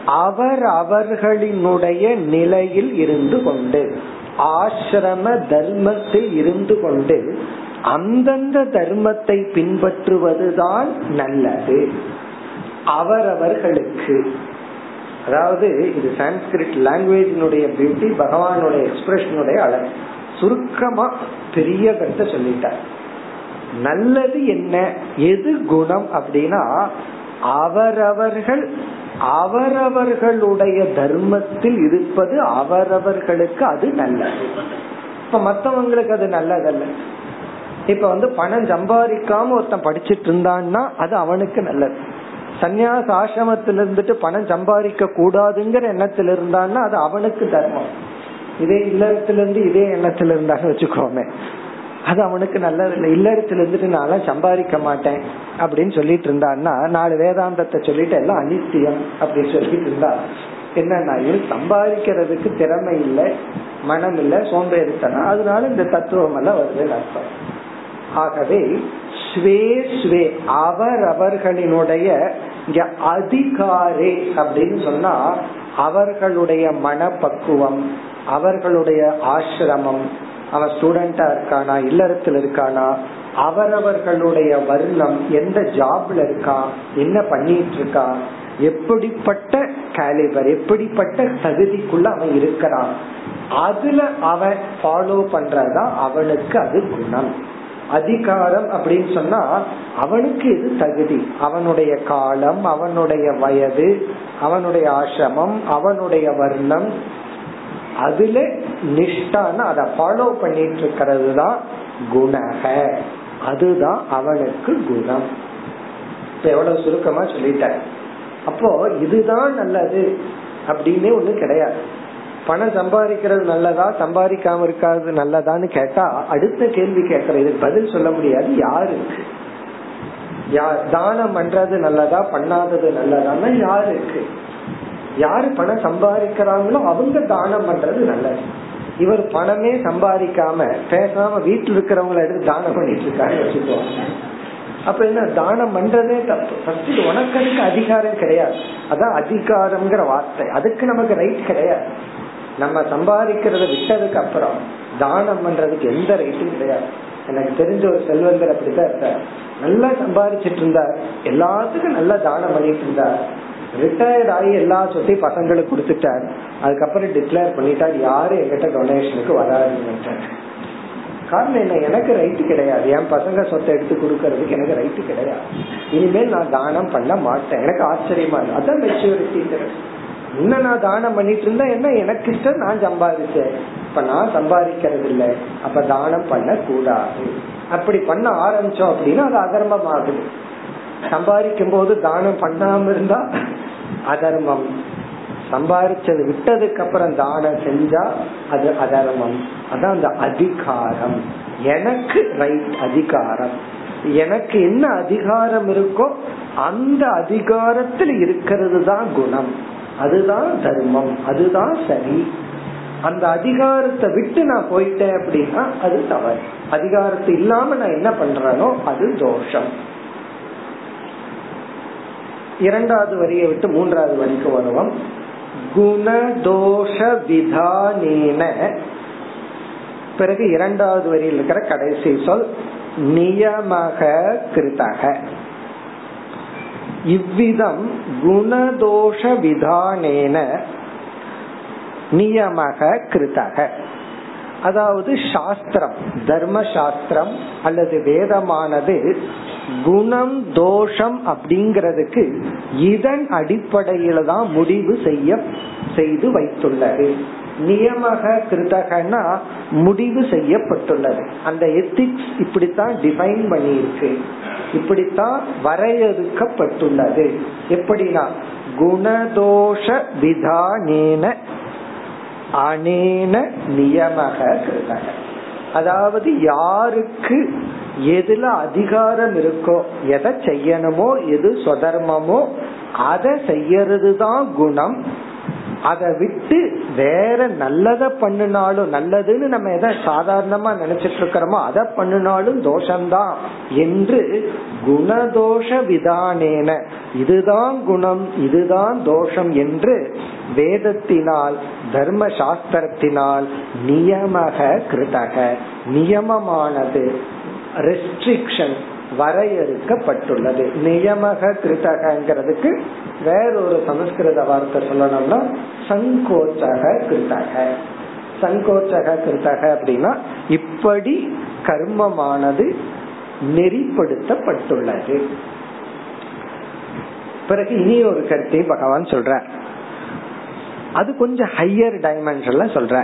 அவர் அவர்களினுடைய நிலையில் இருந்து கொண்டு. ஆசிரம தர்மத்தில் இருந்து கொண்டு அந்தந்த தர்மத்தை பின்பற்றுவதுதான் நல்லது. அவரவர்களுக்கு அதாவது இது சான்ஸ்கிரிட் லாங்குவேஜினுடைய பியூட்டி பகவானுடைய எக்ஸ்பிரஷனுடைய அழகு சுருக்கமா பெரிய கருத்தை சொல்லிட்டார். நல்லது என்ன எது குணம் அப்படின்னா அவரவர்கள் அவரவர்களுடைய தர்மத்தில் இருப்பது அவரவர்களுக்கு அது நல்லது. இப்ப மத்தவங்களுக்கு அது நல்லதல்ல. இப்ப வந்து பணம் சம்பாதிக்காம ஒருத்தன் படிச்சிட்டு இருந்தான்னா அது அவனுக்கு நல்லது. சன்னியாச ஆசிரமத்தில் இருந்துட்டு பணம் சம்பாதிக்க கூடாதுங்கிற எண்ணத்தில் இருந்தான்னா அது அவனுக்கு தர்மம். இதே இல்லத்திலிருந்து இதே எண்ணத்துல இருந்தான்னு வச்சுக்கோமே. அது அவனுக்கு நல்லது இல்லை. இல்லறத்துல இருந்துட்டு நான் சம்பாதிக்க மாட்டேன் அப்படின்னு சொல்லிட்டு இருந்தான்னா நாலு வேதாந்தத்தை சொல்லிட்டு எல்லாம் அனித்தியம் அப்படின்னு சொல்லிட்டு இருந்தா என்னன்னா சம்பாதிக்கிறதுக்கு திறமை இல்லை மனம் இல்லை சோம்பேறித்தனம். அதனால இந்த தத்துவம் எல்லாம் வருதுன்னு அர்த்தம். ஆகவே ஸ்வே ஸ்வே அவரவர்களினுடைய இங்க அதிகாரே அப்படின்னு சொன்னா அவர்களுடைய மனப்பக்குவம் அவர்களுடைய ஆசிரமம் அவன் ஸ்டூடெண்டா இருக்கானா இல்லறத்துல இருக்கானா அவரவர்களுடைய வர்ணம் எந்த ஜாப்ல இருக்கான் என்ன பண்ணிட்டு இருக்கான் எப்படிப்பட்ட கேலிபர் எப்படிப்பட்ட தகுதிக்குள்ள அவன் இருக்கிறான் அதுல அவன் ஃபாலோ பண்றதா அவனுக்கு அது குணம். அதிகாரம் அப்படின்னு சொன்னா அவனுக்கு இது தகுதி. அவனுடைய காலம் அவனுடைய வயது அவனுடைய ஆசிரமம் அவனுடைய வர்ணம் அதுல நிஷ்டான அதை ஃபாலோ பண்ணிட்டு இருக்கிறது தான் குணக. அதுதான் அவனுக்கு குணம். இப்ப எவ்வளவு சுருக்கமா சொல்லிட்டேன். அப்போ இதுதான் நல்லது அப்படின்னு ஒண்ணு கிடையாது. பணம் சம்பாதிக்கிறது நல்லதா? சம்பாதிக்காம இருக்காது நல்லதான்னு கேட்டா அடுத்த கேள்வி கேட்கற இதுக்கு பதில் சொல்ல முடியாது. யாருக்கு யார்? தானம் பண்றது நல்லதா? பண்ணாதது நல்லதான்னா யாருக்கு? யாரு பணம் சம்பாதிக்கிறாங்களோ அவங்க தானம் பண்றது நல்லது. இவர் பணமே சம்பாதிக்காம பேசாம வீட்டில் இருக்கிறவங்களை எடுத்து தானம் பண்ணிட்டு இருக்காரு வச்சுக்கோங்க. அப்ப என்ன தானம் பண்றதே தப்பு. ஃபர்ஸ்ட் உனக்கு அதுக்கு அதிகாரம் கிடையாது. அதான் அதிகாரம்ங்கிற வார்த்தை. அதுக்கு நமக்கு ரைட் கிடையாது. நம்ம சம்பாதிக்கிறத விட்டதுக்கு அப்புறம் தானம் பண்றதுக்கு எந்த ரைட்டும் கிடையாது. எனக்கு தெரிஞ்ச ஒரு செல்வந்தர் அப்படிதான் இருந்தார் நல்லா சம்பாதிச்சிட்டு இருந்தார். எல்லாத்துக்கும் நல்லா தானம் பண்ணிட்டு இருந்தார். ரிட்டையர்ட் ஆகி எல்லா சொத்தையும் பசங்களுக்கு கொடுத்துட்டார். அதுக்கப்புறம் டிக்ளேர் பண்ணிட்டார். யாரும் எங்கிட்ட டொனேஷனுக்கு வராதுன்னு காரணம் என்ன? எனக்கு ரைட்டு கிடையாது. என் பசங்க சொத்தை எடுத்து கொடுக்கறதுக்கு எனக்கு ரைட்டு கிடையாது. இனிமேல் நான் தானம் பண்ண மாட்டேன். எனக்கு ஆச்சரியமா இருக்கு. அதான் மெச்சூரிட்டி இன்னும் நான் தானம் பண்ணிட்டு இருந்தா என்ன? எனக்கு இஷ்டம் நான் சம்பாதிச்சேன். இப்ப நான் சம்பாதிக்கிறது இல்லை அப்ப தானம் பண்ண கூடாது அப்படி பண்ண ஆரம்பிச்சோம் அப்படின்னா அது அதர்மமாகுது. சம்பாதிக்கும் போது தானம் பண்ணாம இருந்தா அதர்மம். சம்பாதிச்சது விட்டதுக்கு அப்புறம் தானம் செஞ்சா அது அதர்மம். அதான் அந்த அதிகாரம். எனக்கு ரைட் அதிகாரம். எனக்கு என்ன அதிகாரம் இருக்கோ அந்த அதிகாரத்தில் இருக்கிறது தான் குணம். அதுதான் தர்மம். அதுதான் சரி. அந்த அதிகாரத்தை விட்டு நான் போயிட்டேன் அப்படின்னா அது தவறு. அதிகாரத்தை இல்லாம நான் என்ன பண்றேனோ அது தோஷம். இரண்டாவது வரியை விட்டு மூன்றாவது வரிக்கு வருவோம். குணதோஷ விதானேன. பிறகு இரண்டாவது வரியில் இருக்கிற கடைசி சொல் நியமக கிருதக இவ்விதம் குணதோஷ விதானேன நியமக கிருதக அதாவது சாஸ்திரம் தர்ம சாஸ்திரம் அல்லது வேதமானது குணம் தோஷம் அப்படிங்கிறதுக்கு இதன் அடிப்படையில தான் முடிவு செய்ய செய்து வைத்துள்ளது. நியமக கிருதகனா முடிவு செய்யப்பட்டுள்ளது. அந்த எத்திக்ஸ் இப்படித்தான் டிஃபைன் பண்ணியிருக்கு. இப்படித்தான் வரையறுக்கப்பட்டுள்ளது. எப்படின்னா குணதோஷ விதானேன அனேன நியமக கிருதகன் அதாவது யாருக்கு எதுல அதிகாரம் இருக்கோ எதை செய்யணுமோ எது சொதர்மமோ அதை செய்யறது தான் குணம். அதை விட்டு வேற நல்லத பண்ணினாலும் நல்லதுன்னு நம்ம எதை சாதாரணமா நினைச்சிட்டு இருக்கிறோமோ அதை பண்ணினாலும் தோஷம்தான் என்று குணதோஷ விதானேன. இதுதான் குணம் இதுதான் தோஷம் என்று வேதத்தினால் தர்ம சாஸ்திரத்தினால் நியமக கிருதக. நியமமானது ரெஸ்ட்ரிக்ஷன் வரையறுக்கப்பட்டுள்ளது. நியமக கிருதகங்கிறதுக்கு வேறொரு சமஸ்கிருத வார்த்தை சொல்லணும்னா சங்கோச்சக கிருதக சங்கோச்சக கிருதக அப்படின்னா இப்படி கர்மமானது நெறிப்படுத்தப்பட்டுள்ளது. பிறகு இனி ஒரு கருத்தையும் பகவான் சொல்ற அது கொஞ்சம் ஹையர் டைமென்ஷன்ல சொல்ற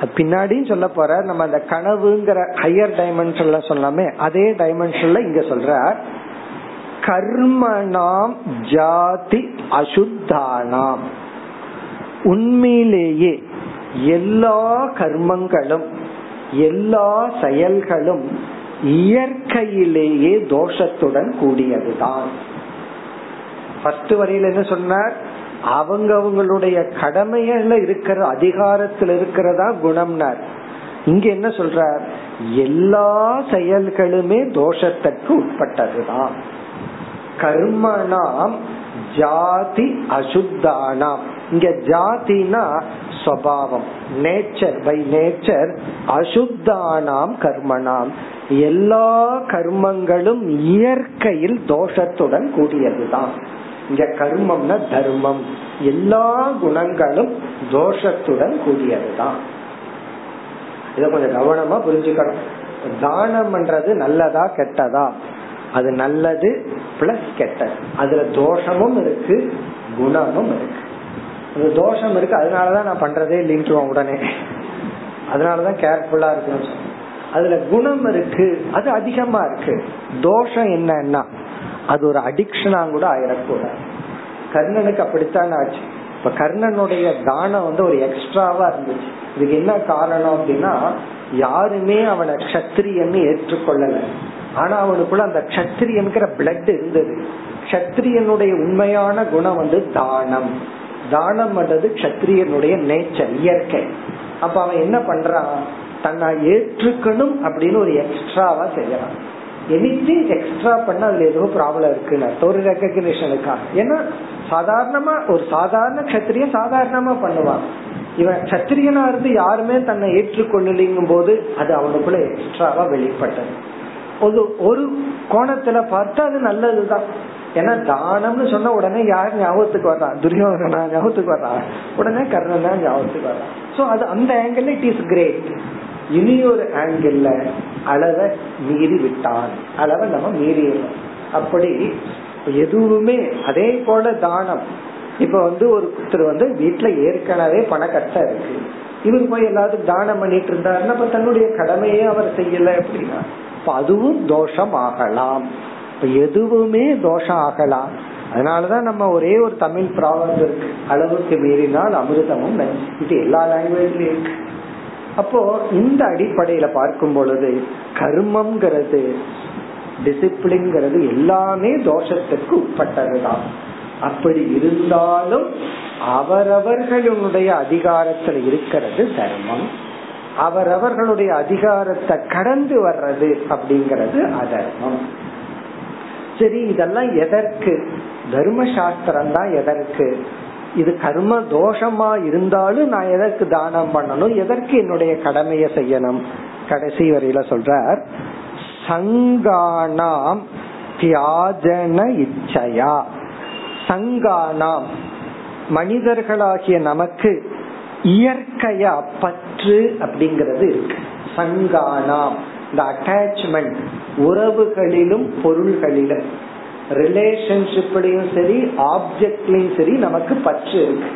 பின்னாடியும் சொல்ல போற நம்ம அந்த கனவுங்கிற ஹையர் டைமென்ஷன்ல சொல்லாமே அதே டைமென்ஷன்ல இங்க சொல்ற கர்மனாம் ஜாதி அசுத்தானாம். உண்மையிலேயே எல்லா கர்மங்களும் எல்லா செயல்களும் இயற்கையிலேயே தோஷத்துடன் கூடியதுதான். ஃபர்ஸ்ட் வரியில என்ன சொன்னார்? அவங்கவுங்களுடைய கடமைகள்ல இருக்கிற அதிகாரத்தில் இருக்கிறதா குணம்னார். இங்க என்ன சொல்றார்? எல்லா செயல்களுமே தோஷத்திற்கு உட்பட்டதுதான். கர்மனாம் ஜாதி அசுத்தானாம். இங்க ஜாதினா சுவாவம். நேச்சர் பை நேச்சர் அசுத்தானாம் கர்மனாம். எல்லா கர்மங்களும் இயற்கையில் தோஷத்துடன் கூடியதுதான். இங்க கர்மம்னா தர்மம். எல்லா குணங்களும் தோஷத்துடன் கூடியதுதான். இத கொஞ்சம் கவனமா புரிஞ்சுக்கணும். தானம் பண்றது நல்லதா கெட்டதா? அது நல்லது பிளஸ் கெட்டது. அதுல தோஷமும் இருக்கு குணமும் இருக்கு. அது தோஷம் இருக்கு அதனாலதான் நான் பண்றதே இல்லைன்ட்டுருவோம் உடனே. அதனாலதான் கேர்ஃபுல்லா இருக்கணும் அதுல குணம் இருக்கு அது அதிகமா இருக்கு. தோஷம் என்னன்னா அது ஒரு அடிக்ஷனா கூட ஆயிடக்கூடாது. கர்ணனுக்கு அப்படித்தான் ஆச்சு. இப்ப கர்ணனுடைய தானம் வந்து ஒரு எக்ஸ்ட்ராவா இருந்துச்சு. இதுக்கு என்ன காரணம் அப்படின்னா யாருமே அவனை கத்திரியன்னு ஏற்றுக்கொள்ளல. ஆனா அவனுக்குள்ள அந்த கத்திரியன்கிற பிளட் இருந்தது. கத்திரியனுடைய உண்மையான குணம் வந்து தானம். தானம் பண்றது கத்திரியனுடைய நேச்சர் இயற்கை. அப்ப அவன் என்ன பண்றான்? தன்னை ஏற்றுக்கணும் அப்படின்னு ஒரு எக்ஸ்ட்ராவா செய்யறான். எனிதிங் எக்ஸ்ட்ரா பண்ண அதுல ஏதோ ப்ராப்ளம் இருக்குன்னு ஒரு ரெக்கக்னிஷனுக்காக ஏன்னா சாதாரணமா ஒரு சாதாரண கத்திரிய சாதாரணமா பண்ணுவான் இவன் சத்திரியனா இருந்து யாருமே தன்னை ஏற்றுக்கொள்ளலிங்கும் போது அது அவனுக்குள்ள எக்ஸ்ட்ராவா வெளிப்பட்டது. ஒரு ஒரு கோணத்துல பார்த்தா அது நல்லதுதான். ஏன்னா தானம்னு சொன்ன உடனே யார் ஞாபகத்துக்கு வர்றான் துரியோகனா ஞாபகத்துக்கு வர்றான் உடனே கர்ணன் தான் ஞாபகத்துக்கு வர்றான் சோ அது அந்த ஆங்கிள் இட் இஸ் கிரேட் இனி ஒரு ஆங்கிள் அளவை மீறி விட்டான். அளவை நம்ம மீறிடுறோம் அப்படி எதுவுமே அதே போல தானம். இப்ப வந்து ஒருத்தர் வந்து வீட்டுல ஏற்கனவே பண கஷ்டம் இருக்கு. இவர் போய் எல்லாத்துக்கும் தானம் பண்ணிட்டு இருந்தாருன்னா இப்ப தன்னுடைய கடமையே அவர் செய்யல அப்படின்னா அதுவும் தோஷம் ஆகலாம். இப்ப எதுவுமே தோஷம் ஆகலாம். அதனாலதான் நம்ம ஒரே ஒரு தமிழ் ப்ராப்ளம் இருக்கு. அளவுக்கு மீறினால் அமிர்தமும் இது எல்லா லாங்குவேஜ்லயும் இருக்கு. அப்போ இந்த அடிப்படையில பார்க்கும் பொழுது கர்மம்ங்கிறது டிசிப்ளின்ங்கிறது எல்லாமே தோஷத்துக்கு உட்பட்டதுதான். அப்படி இருந்தாலும் அவரவர்களுடைய அதிகாரத்துல இருக்கிறது தர்மம். அவரவர்களுடைய அதிகாரத்தை கடந்து வர்றது அப்படிங்கறது அதர்மம். சரி இதெல்லாம் எதற்கு? தர்ம சாஸ்திரம் தான் எதற்கு? இது கர்ம தோஷமா இருந்தாலும் நான் எதற்கு தானம் பண்ணணும்? எதற்கு என்னுடைய கடமையை செய்யணும்? கடைசி வரையில சொல்றார் சங்கானாம் தியாஜன இச்சையா. சங்கானாம் மனிதர்களாகிய நமக்கு இயற்கையா பற்று அப்படிங்கிறது இருக்கு. சங்கானாம் இந்த அட்டாச்மெண்ட் உறவுகளிலும் பொருள்களிலும். ரிலேஷன்ஷிப்லயும் சரி ஆப்ஜெக்ட்லயும் சரி நமக்கு பற்று இருக்கு.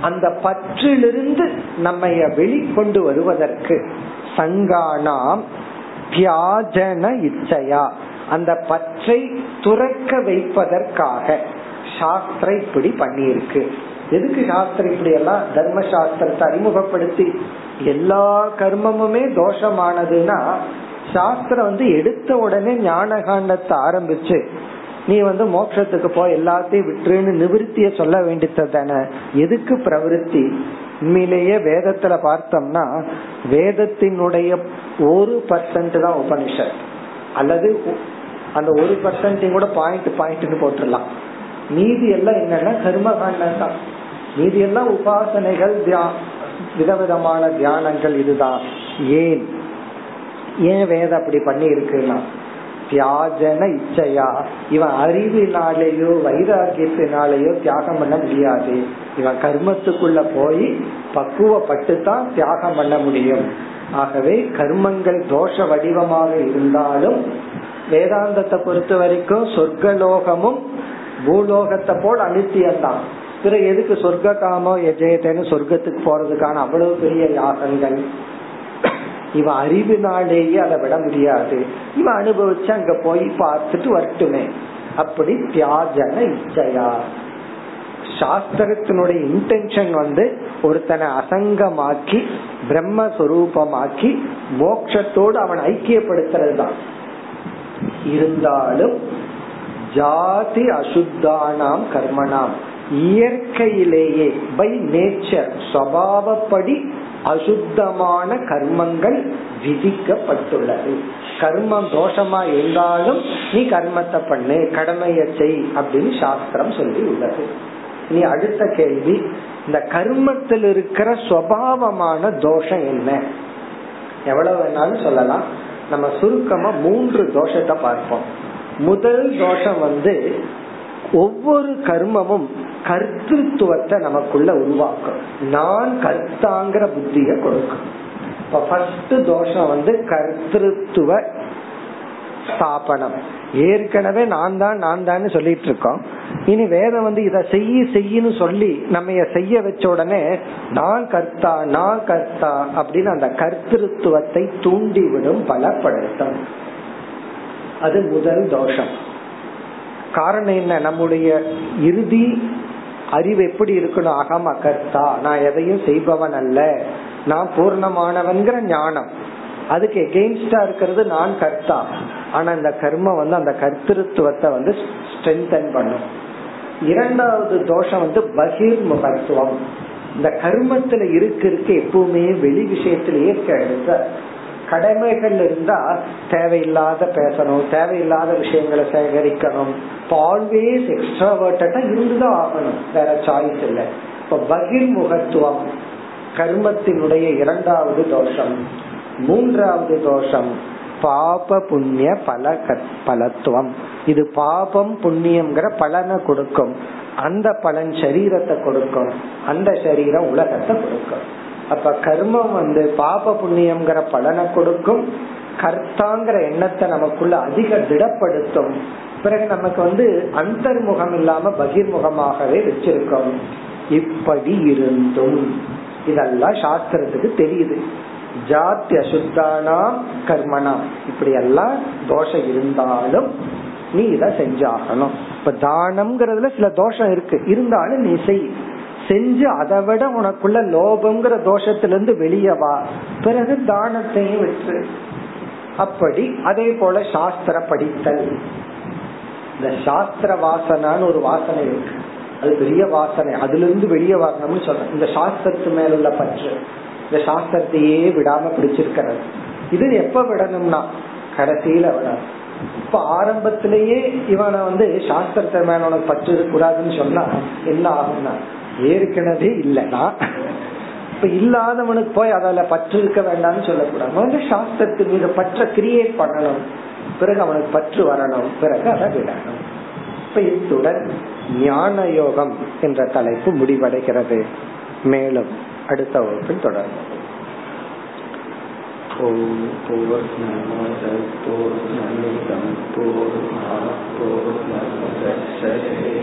அந்த பற்றிலிருந்து நம்ம வெளிக்கொண்டு வருவதற்கு சங்கானாம் தியாஜன இச்சையா. அந்த பற்றை துறக்க வைப்பதற்காக சாஸ்திர இப்படி பண்ணியிருக்கு. எதுக்கு சாஸ்திரம் இப்படி எல்லாம் தர்ம சாஸ்திரத்தை அறிமுகப்படுத்தி எல்லா கர்மமுமே தோஷமானதுன்னா சாஸ்திரம் வந்து எடுத்த உடனே ஞான காண்டத்தை ஆரம்பிச்சு நீ வந்து மோட்சத்துக்கு போய் எல்லாத்தையும் விட்டுருன்னு நிவிருத்திய சொல்ல வேண்டியது தானே? எதுக்கு பிரவருத்தி? உண்மையிலேயே வேதத்துல பார்த்தோம்னா வேதத்தினுடைய ஒரு பர்சன்ட் தான் உபனிஷத். அல்லது அந்த ஒரு பர்சன்டையும் கூட பாயிண்ட் பாயிண்ட் போட்டுடலாம். மீதி எல்லாம் என்னன்னா கர்மகாண்டம் தான் மீதி எல்லாம் உபாசனைகள் விதவிதமான தியானங்கள் இதுதான். ஏன்? ஏன் வேதம் அப்படி பண்ணி இருக்குன்னா தியாஜன இச்சையா? இவன் அறிவினாலேயோ வைராகியத்தினாலேயோ தியாகம் பண்ண முடியாது. இவன் கர்மத்துக்குள்ள போய் பக்குவப்பட்டு தான் தியாகம் பண்ண முடியும். ஆகவே கர்மங்கள் தோஷ வடிவமாக இருந்தாலும் வேதாந்தத்தை பொறுத்த வரைக்கும் சொர்க்கலோகமும் பூலோகத்தை போல் அனித்தியம்தான் பிறகு எதுக்கு சொர்க்க காமோ எஜயத்தேன்னு சொர்க்கத்துக்கு போறதுக்கான அவ்வளவு பெரிய யாகங்கள்? இவன் அறிவினாலேயே அதை விட முடியாது இவன் அனுபவிச்சு அங்க போய் பார்த்துட்டு வரட்டுமே அப்படி தியாஜன இச்சையா சாஸ்திரத்தினுடைய இன்டென்ஷன் வந்து ஒருத்தனை அசங்கமாக்கி பிரம்மஸ்வரூபமாக்கி மோக்ஷத்தோடு அவன் ஐக்கியப்படுத்துறது தான் இருந்தாலும் ஜாதி அசுத்தானாம் கர்மனாம் இயற்கையிலேயே பை நேச்சர் சபாவப்படி அசுத்தமான கர்மங்கள் விதிக்கப்பட்டுள்ளது. கர்மம் தோஷமா இருந்தாலும் நீ கர்மத்தை பண்ணு கடமையை செய் அப்படின்னு சாஸ்திரம் சொல்லி உள்ளது நீ அடுத்த கேள்வி இந்த கர்மத்தில் இருக்கிற சுவாவமான தோஷம் என்ன? எவ்வளவு வேணாலும் சொல்லலாம். நம்ம சுருக்கமா மூன்று தோஷத்தை பார்ப்போம். முதல் தோஷம் வந்து ஒவ்வொரு கர்மமும் கர்த்தத்துவத்தை நமக்குள்ள உருவாக்கும். நான் கர்த்தாங்கிற புத்திய கொடுக்கும். இப்ப ஃபர்ஸ்ட் தோஷம் வந்து கர்த்தத்துவ ஸ்தாபனம். ஏற்கனவே நான் தான் நான் தான் சொல்லிட்டு இருக்கோம் இனி வேதம் வந்து இத செய்ய செய்யு சொல்லி நம்ம செய்ய வச்ச உடனே நான் கர்த்தா நான் கர்த்தா அப்படின்னு அந்த கர்த்திருத்துவத்தை தூண்டிவிடும் பலப்படுத்தும். அது முதல் தோஷம். காரணம் என்ன? நம்முடைய இறுதி அறிவு எப்படி இருக்கணும் அகம் அகர்த்தா நான் எதையும் செய்பவன் அல்ல. நான் பூர்ணமானவன்கிற ஞானம். அதுக்கு எகெயின்ஸ்டா இருக்கிறது நான் கர்த்தா. ஆனா இந்த கர்மம் வந்து அந்த கர்த்திருத்துவத்தை வந்து ஸ்ட்ரென்தன் பண்ணும். இரண்டாவது தோஷம் வந்து பகிர் முகத்துவம் இந்த கர்மத்துல இருக்கு இருக்கு எப்பவுமே வெளி விஷயத்திலேயே எடுத்த கடமைகள் இருந்தா தேவையில்லாத பேசணும் தேவையில்லாத விஷயங்களை சேகரிக்கணும். ஆல்வேஸ் எக்ஸ்ட்ராவர்ட்டா இருந்துதான் ஆகணும். வேற சாய்ஸ் இல்லை. இப்ப பகிர் முகத்துவம் கர்மத்தினுடைய இரண்டாவது தோஷம் மூன்றாவது தோஷம் பாப புண்ணிய பல பலத்துவம். இது பாபம் புண்ணியம்ங்கிற பலனை கொடுக்கும். அந்த பலன் சரீரத்தை கொடுக்கும். அந்த சரீரம் உலகத்தை கொடுக்கும். அப்ப கர்மம் வந்து பாப புண்ணியம்ங்கிற பலனை கொடுக்கும். கர்த்தாங்கிற எண்ணத்தை நமக்குள்ள அதிக திடப்படுத்தும். பிறகு நமக்கு வந்து அந்தர்முகம் இல்லாம பகிர்முகமாகவே வச்சிருக்கோம். இப்படி இருந்தும். இதெல்லாம் சாஸ்திரத்துக்கு தெரியுது. ஜாத்தி அசுத்தானாம் கர்மனாம் இப்படி எல்லாம் தோஷம் இருந்தாலும் நீ இத செஞ்சாகணும். இப்ப தானம்ங்கிறதுல சில தோஷம் இருக்கு. இருந்தாலும் நீ செய். செஞ்சு அதை விட உனக்குள்ள லோபம்ங்கிற தோஷத்திலிருந்து வெளியே வா. பிறகு தானத்தையும் விட்டு அப்படி அதே போல சாஸ்திர படித்தல். இந்த சாஸ்திர வாசனான்னு ஒரு வாசனை இருக்கு. அது பெரிய வாசனை. அதுல இருந்து வெளியே வரணும்னு சொல்றேன். இந்த சாஸ்திரத்து மேல உள்ள பற்று. இந்த சாஸ்திரத்தையே விடாம பிடிச்சிருக்கிறது. இது எப்ப விடணும்னா? கடைசியில விடணும். இப்ப ஆரம்பத்திலேயே இவனை வந்து சாஸ்திரத்தை மேல உனக்கு பற்று கூடாதுன்னு சொன்னா என்ன ஆகும்னா? ஏற்கனவே இல்லைன்னா இப்ப இல்லாதவனுக்கு போய் அதில் பற்று இருக்க வேண்டாம்னு சொல்லக்கூடாது. முதல்ல சாஸ்திரத்து மீது பற்ற கிரியேட் பண்ணணும். பிறகு அவனுக்கு பற்று வரணும். பிறகு அதை விடணும். இப்ப இத்துடன் ஞான யோகம் என்ற தலைப்பு முடிவடைகிறது. மேலும் அடுத்த வகுப்பில் தொடரும் ஓம் பூர்ணமத பூர்ணமிதம் பூர்ணா பூர்ணமுதச்சதே